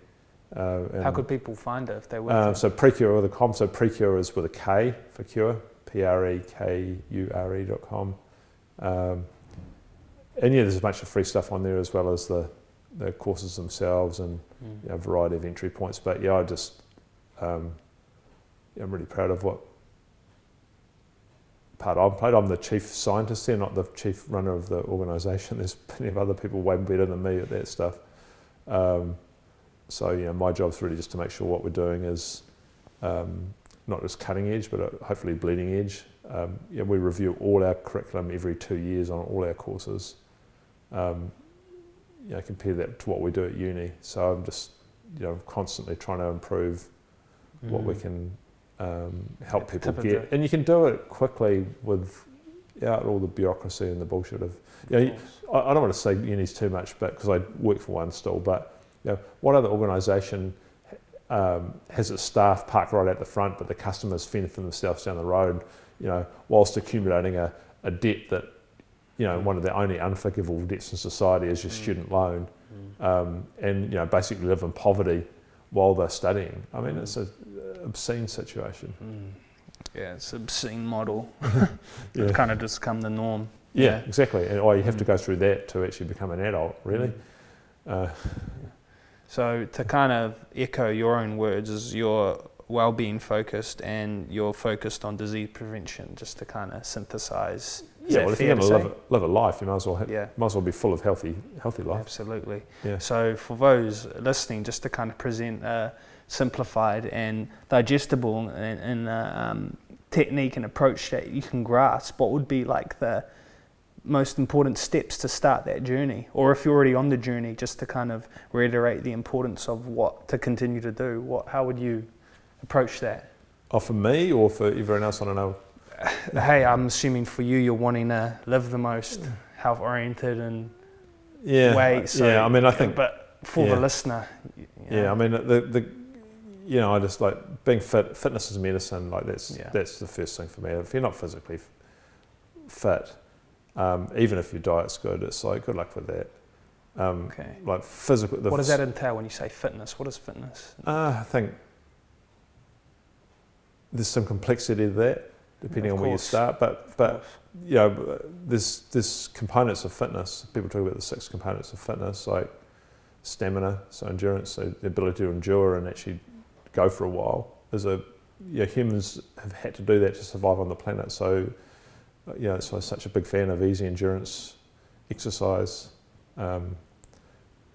S3: Uh,
S4: How could people find it if they were?
S3: um, so PreKure with a com. So PreKure is with a K for cure. P R E K U R E dot com. Um, and yeah, there's a bunch of free stuff on there as well as the the courses themselves and
S4: Mm.
S3: you know, a variety of entry points. But yeah, I just um, I'm really proud of what part I've played. I'm the chief scientist here, not the chief runner of the organisation. There's plenty of other people way better than me at that stuff. Um, so you know, my job's really just to make sure what we're doing is um, not just cutting edge, but uh, hopefully bleeding edge. Um, you know, we review all our curriculum every two years on all our courses. Um, you know, compare that to what we do at uni. So I'm just, you know, constantly trying to improve what we
S4: Mm.
S3: can um, help people get, and you can do it quickly without all the bureaucracy and the bullshit of. You know, I, I don't want to say unis too much, but because I work for one still, but you know, what other organisation um, has its staff parked right at the front, but the customers fend for themselves down the road, you know, whilst accumulating a, a debt that, you know, one of the only unforgivable debts in society is your
S4: Mm.
S3: student loan,
S4: Mm.
S3: um, and you know, basically live in poverty while they're studying. I mean,
S4: Mm.
S3: it's an obscene situation.
S4: Mm. Yeah, it's an obscene model.
S3: Yeah.
S4: It's kind of just become the norm.
S3: Yeah,
S4: Yeah.
S3: exactly. And oh, you have to
S4: Mm.
S3: go through that to actually become an adult, really. Uh,
S4: So to kind of echo your own words, is you're well-being focused and you're focused on disease prevention, just to kind of synthesize. Is
S3: yeah, well, if you're going to live, a- live a life, you might as well ha-
S4: Yeah,
S3: might as well be full of healthy, healthy life.
S4: absolutely.
S3: Yeah.
S4: So for those listening, just to kind of present a simplified and digestible and, and uh, um, technique and approach that you can grasp, what would be like the most important steps to start that journey? Or if you're already on the journey, just to kind of reiterate the importance of what to continue to do, what, how would you approach that?
S3: Oh, for me or for everyone else, I don't know.
S4: hey, I'm assuming for you, you're wanting to live the most health oriented and
S3: Yeah,
S4: way. So,
S3: yeah. I mean, I think
S4: but for
S3: yeah.
S4: the listener, you
S3: Yeah, I mean the the you know I just like being fit. Fitness is medicine. Like that's
S4: Yeah.
S3: that's the first thing for me. If you're not physically fit, um, even if your diet's good, it's like good luck with that. Um,
S4: okay.
S3: Like physical.
S4: What does that entail when you say fitness? What is fitness?
S3: Uh, I think there's some complexity to that, depending on where you start. But but you know, there's there's components of fitness. People talk about the six components of fitness, like stamina, so endurance, so the ability to endure and actually go for a while. There's a you know, humans have had to do that to survive on the planet. So uh, you know, so I'm such a big fan of easy endurance exercise. Um,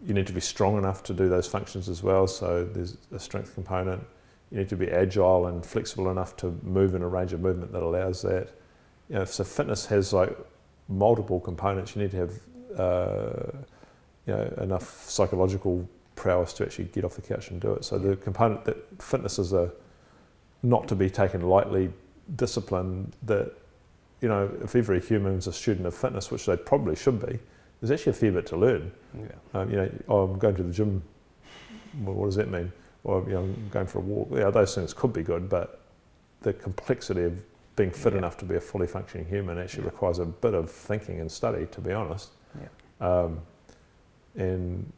S3: you need to be strong enough to do those functions as well. So there's a strength component. You need to be agile and flexible enough to move in a range of movement that allows that. You know, so fitness has like multiple components. You need to have uh, you know enough psychological prowess to actually get off the couch and do it. So the component that fitness is a not to be taken lightly discipline that you know if every human's a student of fitness, which they probably should be, there's actually a fair bit to learn.
S4: Yeah.
S3: Um, you know, oh, I'm going to the gym. Well, what does that mean? Or you know, I'm going for a walk. Yeah, those things could be good, but the complexity of being fit
S4: Yeah.
S3: enough to be a fully functioning human actually
S4: Yeah.
S3: requires a bit of thinking and study, to be honest.
S4: Yeah.
S3: Um, and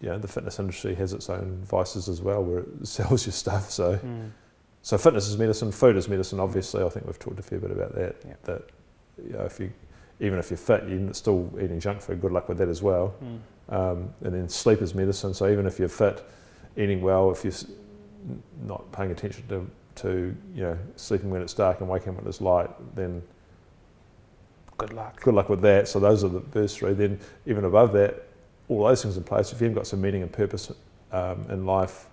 S3: you know, the fitness industry has its own vices as well, where it sells your stuff. So,
S4: Mm.
S3: so fitness is medicine, food is medicine. Obviously, I think we've talked a fair bit about that.
S4: Yeah.
S3: That you know, if you even if you're fit, you're still eating junk food. Good luck with that as well.
S4: Mm.
S3: Um, and then sleep is medicine. So even if you're fit, eating well, if you're not paying attention to, to you know sleeping when it's dark and waking when it's light, then
S4: Good luck.
S3: good luck with that. So those are the first three. Then even above that, all those things in place. If you haven't got some meaning and purpose um, in life,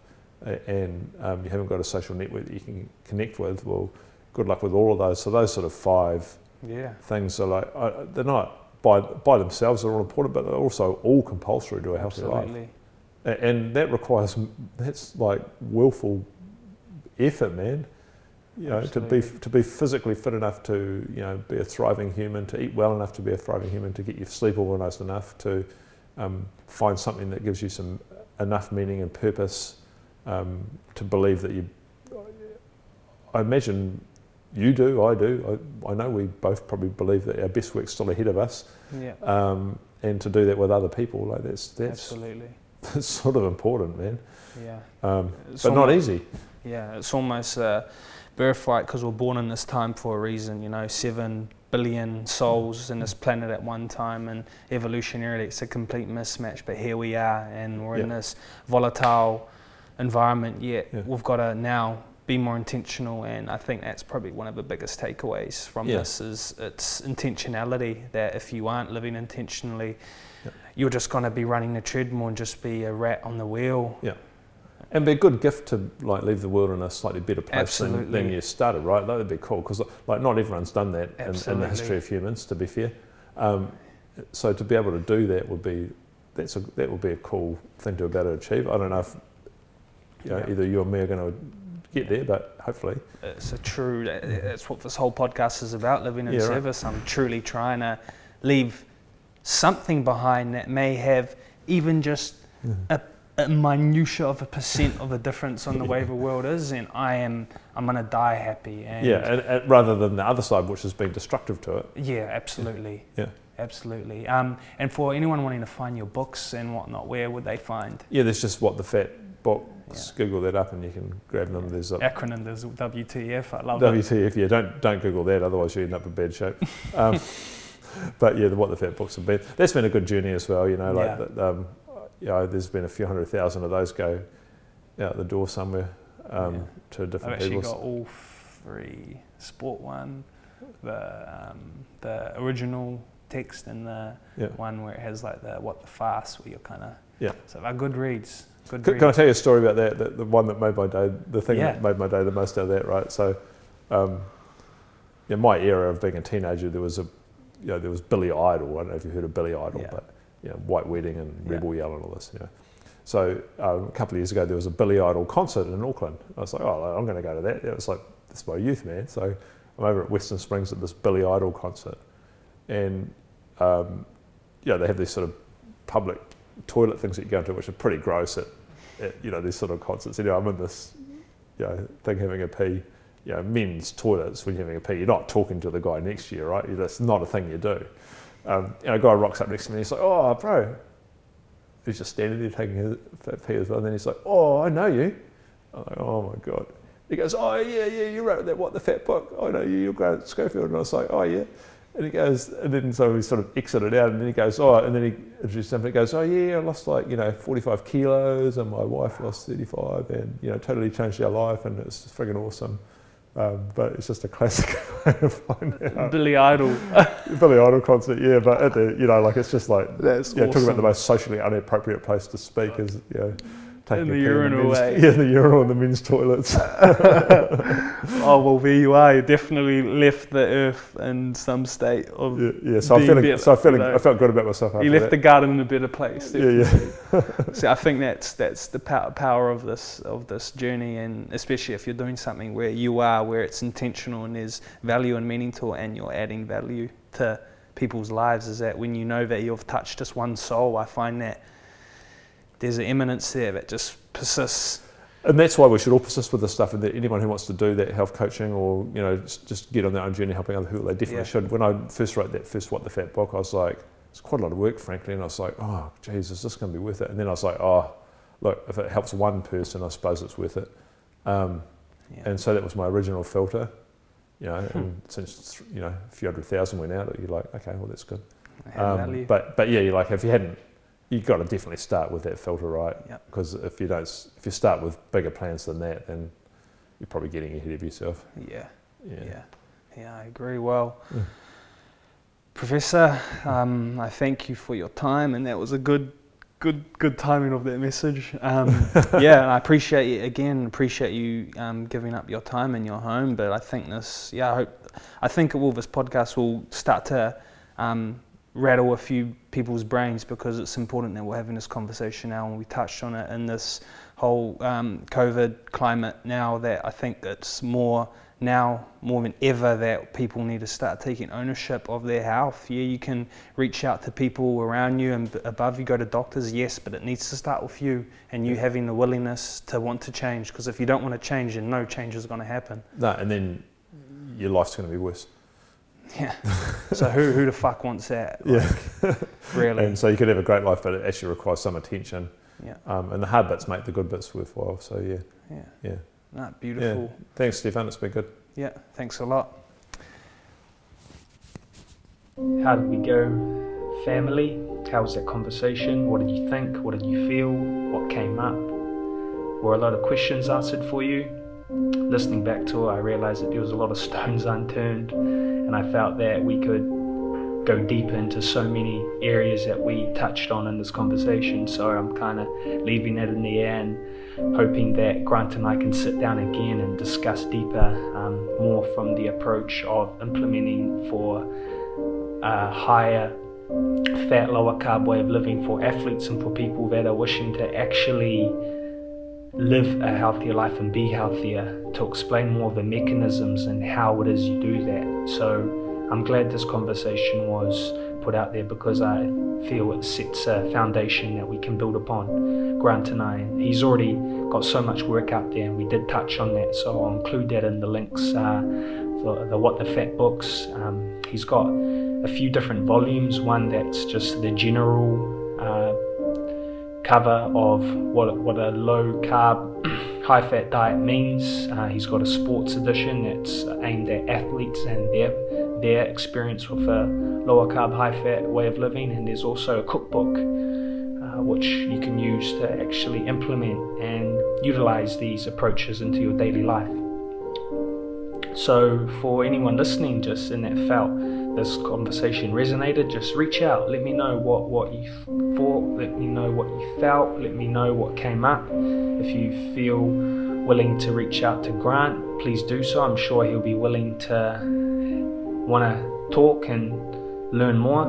S3: and um, you haven't got a social network that you can connect with, well, good luck with all of those. So those sort of five
S4: Yeah.
S3: things are like uh, they're not by by themselves. They're all important, but they're also all compulsory to a healthy life.
S4: Absolutely.
S3: A- And that requires, that's like willful effort, man. You know, to be to be physically fit enough to, you know, be a thriving human, to eat well enough to be a thriving human, to get your sleep organised enough, to um, find something that gives you some enough meaning and purpose, um, to believe that you. I imagine you do, I do. I, I know we both probably believe that our best work's still ahead of us,
S4: Yeah.
S3: um, and to do that with other people, like that's that's
S4: Absolutely.
S3: that's sort of important, man.
S4: Yeah.
S3: Um, but not easy.
S4: Yeah, it's almost uh, birthright because we're born in this time for a reason. You know, seven billion souls in this planet at one time, and evolutionarily, it's a complete mismatch. But here we are, and we're in this volatile environment. Yet
S3: Yeah.
S4: we've got to now be more intentional, and I think that's probably one of the biggest takeaways from
S3: Yeah.
S4: this is its intentionality. That if you aren't living intentionally, you're just going to be running the treadmill and just be a rat on the wheel.
S3: And be a good gift to like leave the world in a slightly better place than, than you started, right? That would be cool because like not everyone's done that in, in the history of humans. To be fair, um, so to be able to do that would be that's a that would be a cool thing to be able to achieve. I don't know if you know,
S4: Yeah.
S3: either you or me are going to get there, but hopefully.
S4: It's a true. That's what this whole podcast is about: living in
S3: Yeah, right.
S4: service. I'm truly trying to leave something behind that may have even just a, a minutia of a percent of a difference on the way the world is, and I am I'm gonna die happy. And
S3: Yeah, and, and rather than the other side, which has been destructive to it.
S4: yeah, absolutely.
S3: Yeah.
S4: Absolutely. Um, and for anyone wanting to find your books and whatnot, where would they find?
S3: Yeah, there's just what the fat box.
S4: Yeah.
S3: Google that up and you can grab them. There's a
S4: Acronym, there's WTF. I love it.
S3: WTF. Yeah, don't don't Google that, otherwise you end up in bad shape. Um, but yeah, the, what the fat books have been. That's been a good journey as well. You know, like
S4: Yeah.
S3: that, um, you know, there's been a few hundred thousand of those go out the door somewhere um,
S4: Yeah.
S3: to
S4: I've actually
S3: people.
S4: got all three: sport one, the um, the original text, and the
S3: Yeah.
S4: one where it has like the what the fast, where you're kind of
S3: Yeah.
S4: So they're good reads. Good
S3: Can,
S4: reads.
S3: can I tell you a story about that? The, the one that made my day, the thing
S4: Yeah.
S3: that made my day the most out of that, right? So, um, in my era of being a teenager, there was a, you know, there was Billy Idol. I don't know if you heard of Billy Idol, but you know, White Wedding and
S4: Yeah.
S3: Rebel Yell and all this. You know. So um, a couple of years ago, there was a Billy Idol concert in Auckland. I was like, oh, I'm going to go to that. It was like, this is my youth, man. So I'm over at Western Springs at this Billy Idol concert, and um, yeah, they have these sort of public toilet things that you go into, which are pretty gross at, at you know these sort of concerts. You know, I'm in this you know thing having a pee. You know, men's toilets when you're having a pee, you're not talking to the guy next to you, right? That's not a thing you do. Um, you know, a guy rocks up next to me and he's like, "Oh, bro," he's just standing there taking his pee as well. And then he's like, "Oh, I know you." I'm like, "Oh my god." He goes, "Oh yeah, yeah, you wrote that what the fat book? I know you. You're Grant Schofield." And I was like, "Oh yeah." And he goes, and then so we sort of exited out, and then he goes, "Oh," and then he introduced something. He goes, "Oh yeah, I lost like you know 45 kilos, and my wife lost 35, and you know totally changed our life, and it's just friggin' awesome." Um, but it's just a classic way to find out.
S4: Billy Idol.
S3: Billy Idol concert, yeah, but at the, you know, like it's just like
S4: That's
S3: yeah, talking about the most socially inappropriate place to speak is you know taking
S4: the
S3: a pee
S4: urinal,
S3: yeah, the urinal in the men's toilets.
S4: oh well, there you are. You definitely left the earth in some state of.
S3: yeah, yeah, so I'm feeling,
S4: better,
S3: so I'm feeling,
S4: you know.
S3: I felt good about myself after
S4: You left
S3: that.
S4: the garden in a better place.
S3: yeah, yeah,
S4: So I think that's that's the pow- power of this of this journey, and especially if you're doing something where you are, where it's intentional and there's value and meaning to it, and you're adding value to people's lives. Is that when you know that you've touched just one soul, I find that there's an eminence there that just persists.
S3: and that's why we should all persist with this stuff. And that anyone who wants to do that health coaching or you know just, just get on their own journey helping other people, they definitely
S4: Yeah.
S3: should. When I first wrote that first What the Fat book, I was like, it's quite a lot of work, frankly, and I was like, oh, geez, is this going to be worth it? And then I was like, oh, look, if it helps one person, I suppose it's worth it. Um,
S4: Yeah.
S3: And so that was my original filter, you know.
S4: Hmm.
S3: And since you know a few hundred thousand went out, you're like, okay, well that's good. Um, but but yeah, you're like if you hadn't, you got to definitely start with that filter, right?
S4: Yep.
S3: Because if you don't, if you start with bigger plans than that, then you're probably getting ahead of yourself.
S4: yeah.
S3: Yeah.
S4: Yeah, yeah, I agree. Well. Professor, um, I thank you for your time, and that was a good, good, good timing of that message. Um, yeah, and I appreciate it again. Appreciate you um, giving up your time in your home. But I think this, yeah, I hope, I think all this podcast will start to um, rattle a few people's brains because it's important that we're having this conversation now, and we touched on it in this whole um, COVID climate now. That I think it's more now more than ever that people need to start taking ownership of their health. Yeah, you can reach out to people around you and above you, go to doctors, yes, but it needs to start with you and you having the willingness to want to change. Because if you don't want to change, then no change is going to happen.
S3: No, and then your life's going to be worse.
S4: Yeah. so who who the fuck wants that?
S3: Yeah.
S4: Really?
S3: And so you could have a great life, but it actually requires some attention.
S4: yeah.
S3: Um, and the hard bits make the good bits worthwhile. So yeah,
S4: Yeah.
S3: yeah.
S4: No, beautiful. Yeah.
S3: Thanks, Stefan. It's been good.
S4: yeah. Thanks a lot.
S2: How did we go? Family? How was that conversation? What did you think? What did you feel? What came up? Were a lot of questions answered for you? Listening back to it, I realized that there was a lot of stones unturned, and I felt that we could go deeper into so many areas that we touched on in this conversation. So I'm kind of leaving that in the air and hoping that Grant and I can sit down again and discuss deeper, um, more from the approach of implementing for a higher fat, lower carb way of living for athletes and for people that are wishing to actually
S4: live a healthier life and be healthier, to explain more of the mechanisms and how it is you do that. So I'm glad this conversation was put out there because I feel it sets a foundation that we can build upon. Grant and I, he's already got so much work out there, and we did touch on that, so I'll include that in the links uh, for the What the Fat books. Um, he's got a few different volumes, one that's just the general. Uh, cover of what, what a low carb, high fat diet means. Uh, he's got a sports edition that's aimed at athletes and their, their experience with a lower carb, high fat way of living. And there's also a cookbook uh, which you can use to actually implement and utilize these approaches into your daily life. So, for anyone listening, just in that felt this conversation resonated, just reach out. Let me know what, what you thought. Let me know what you felt. Let me know what came up. If you feel willing to reach out to Grant, please do so. I'm sure he'll be willing to want to talk and learn more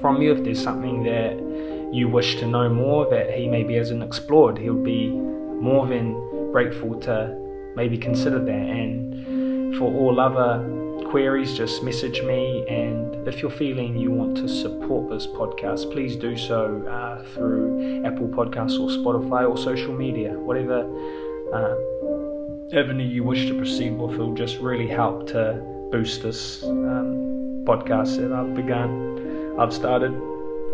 S4: from you. If there's something that you wish to know more that he maybe hasn't explored, he'll be more than grateful to maybe consider that. And for all other queries, just message me. And if you're feeling you want to support this podcast, please do so uh, through Apple Podcasts or Spotify or social media, whatever uh, avenue you wish to proceed with. It'll just really help to boost this um, podcast that I've begun, I've started,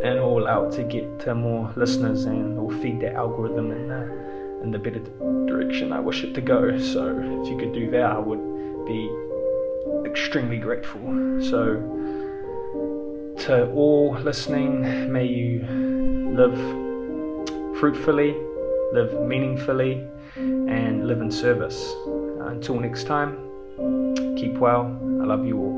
S4: and all out to get to more listeners and will feed that algorithm in the in the better direction I wish it to go. So if you could do that, I would be extremely grateful. So to all listening, may you live fruitfully, live meaningfully, and live in service. Until next time, keep well. I love you all.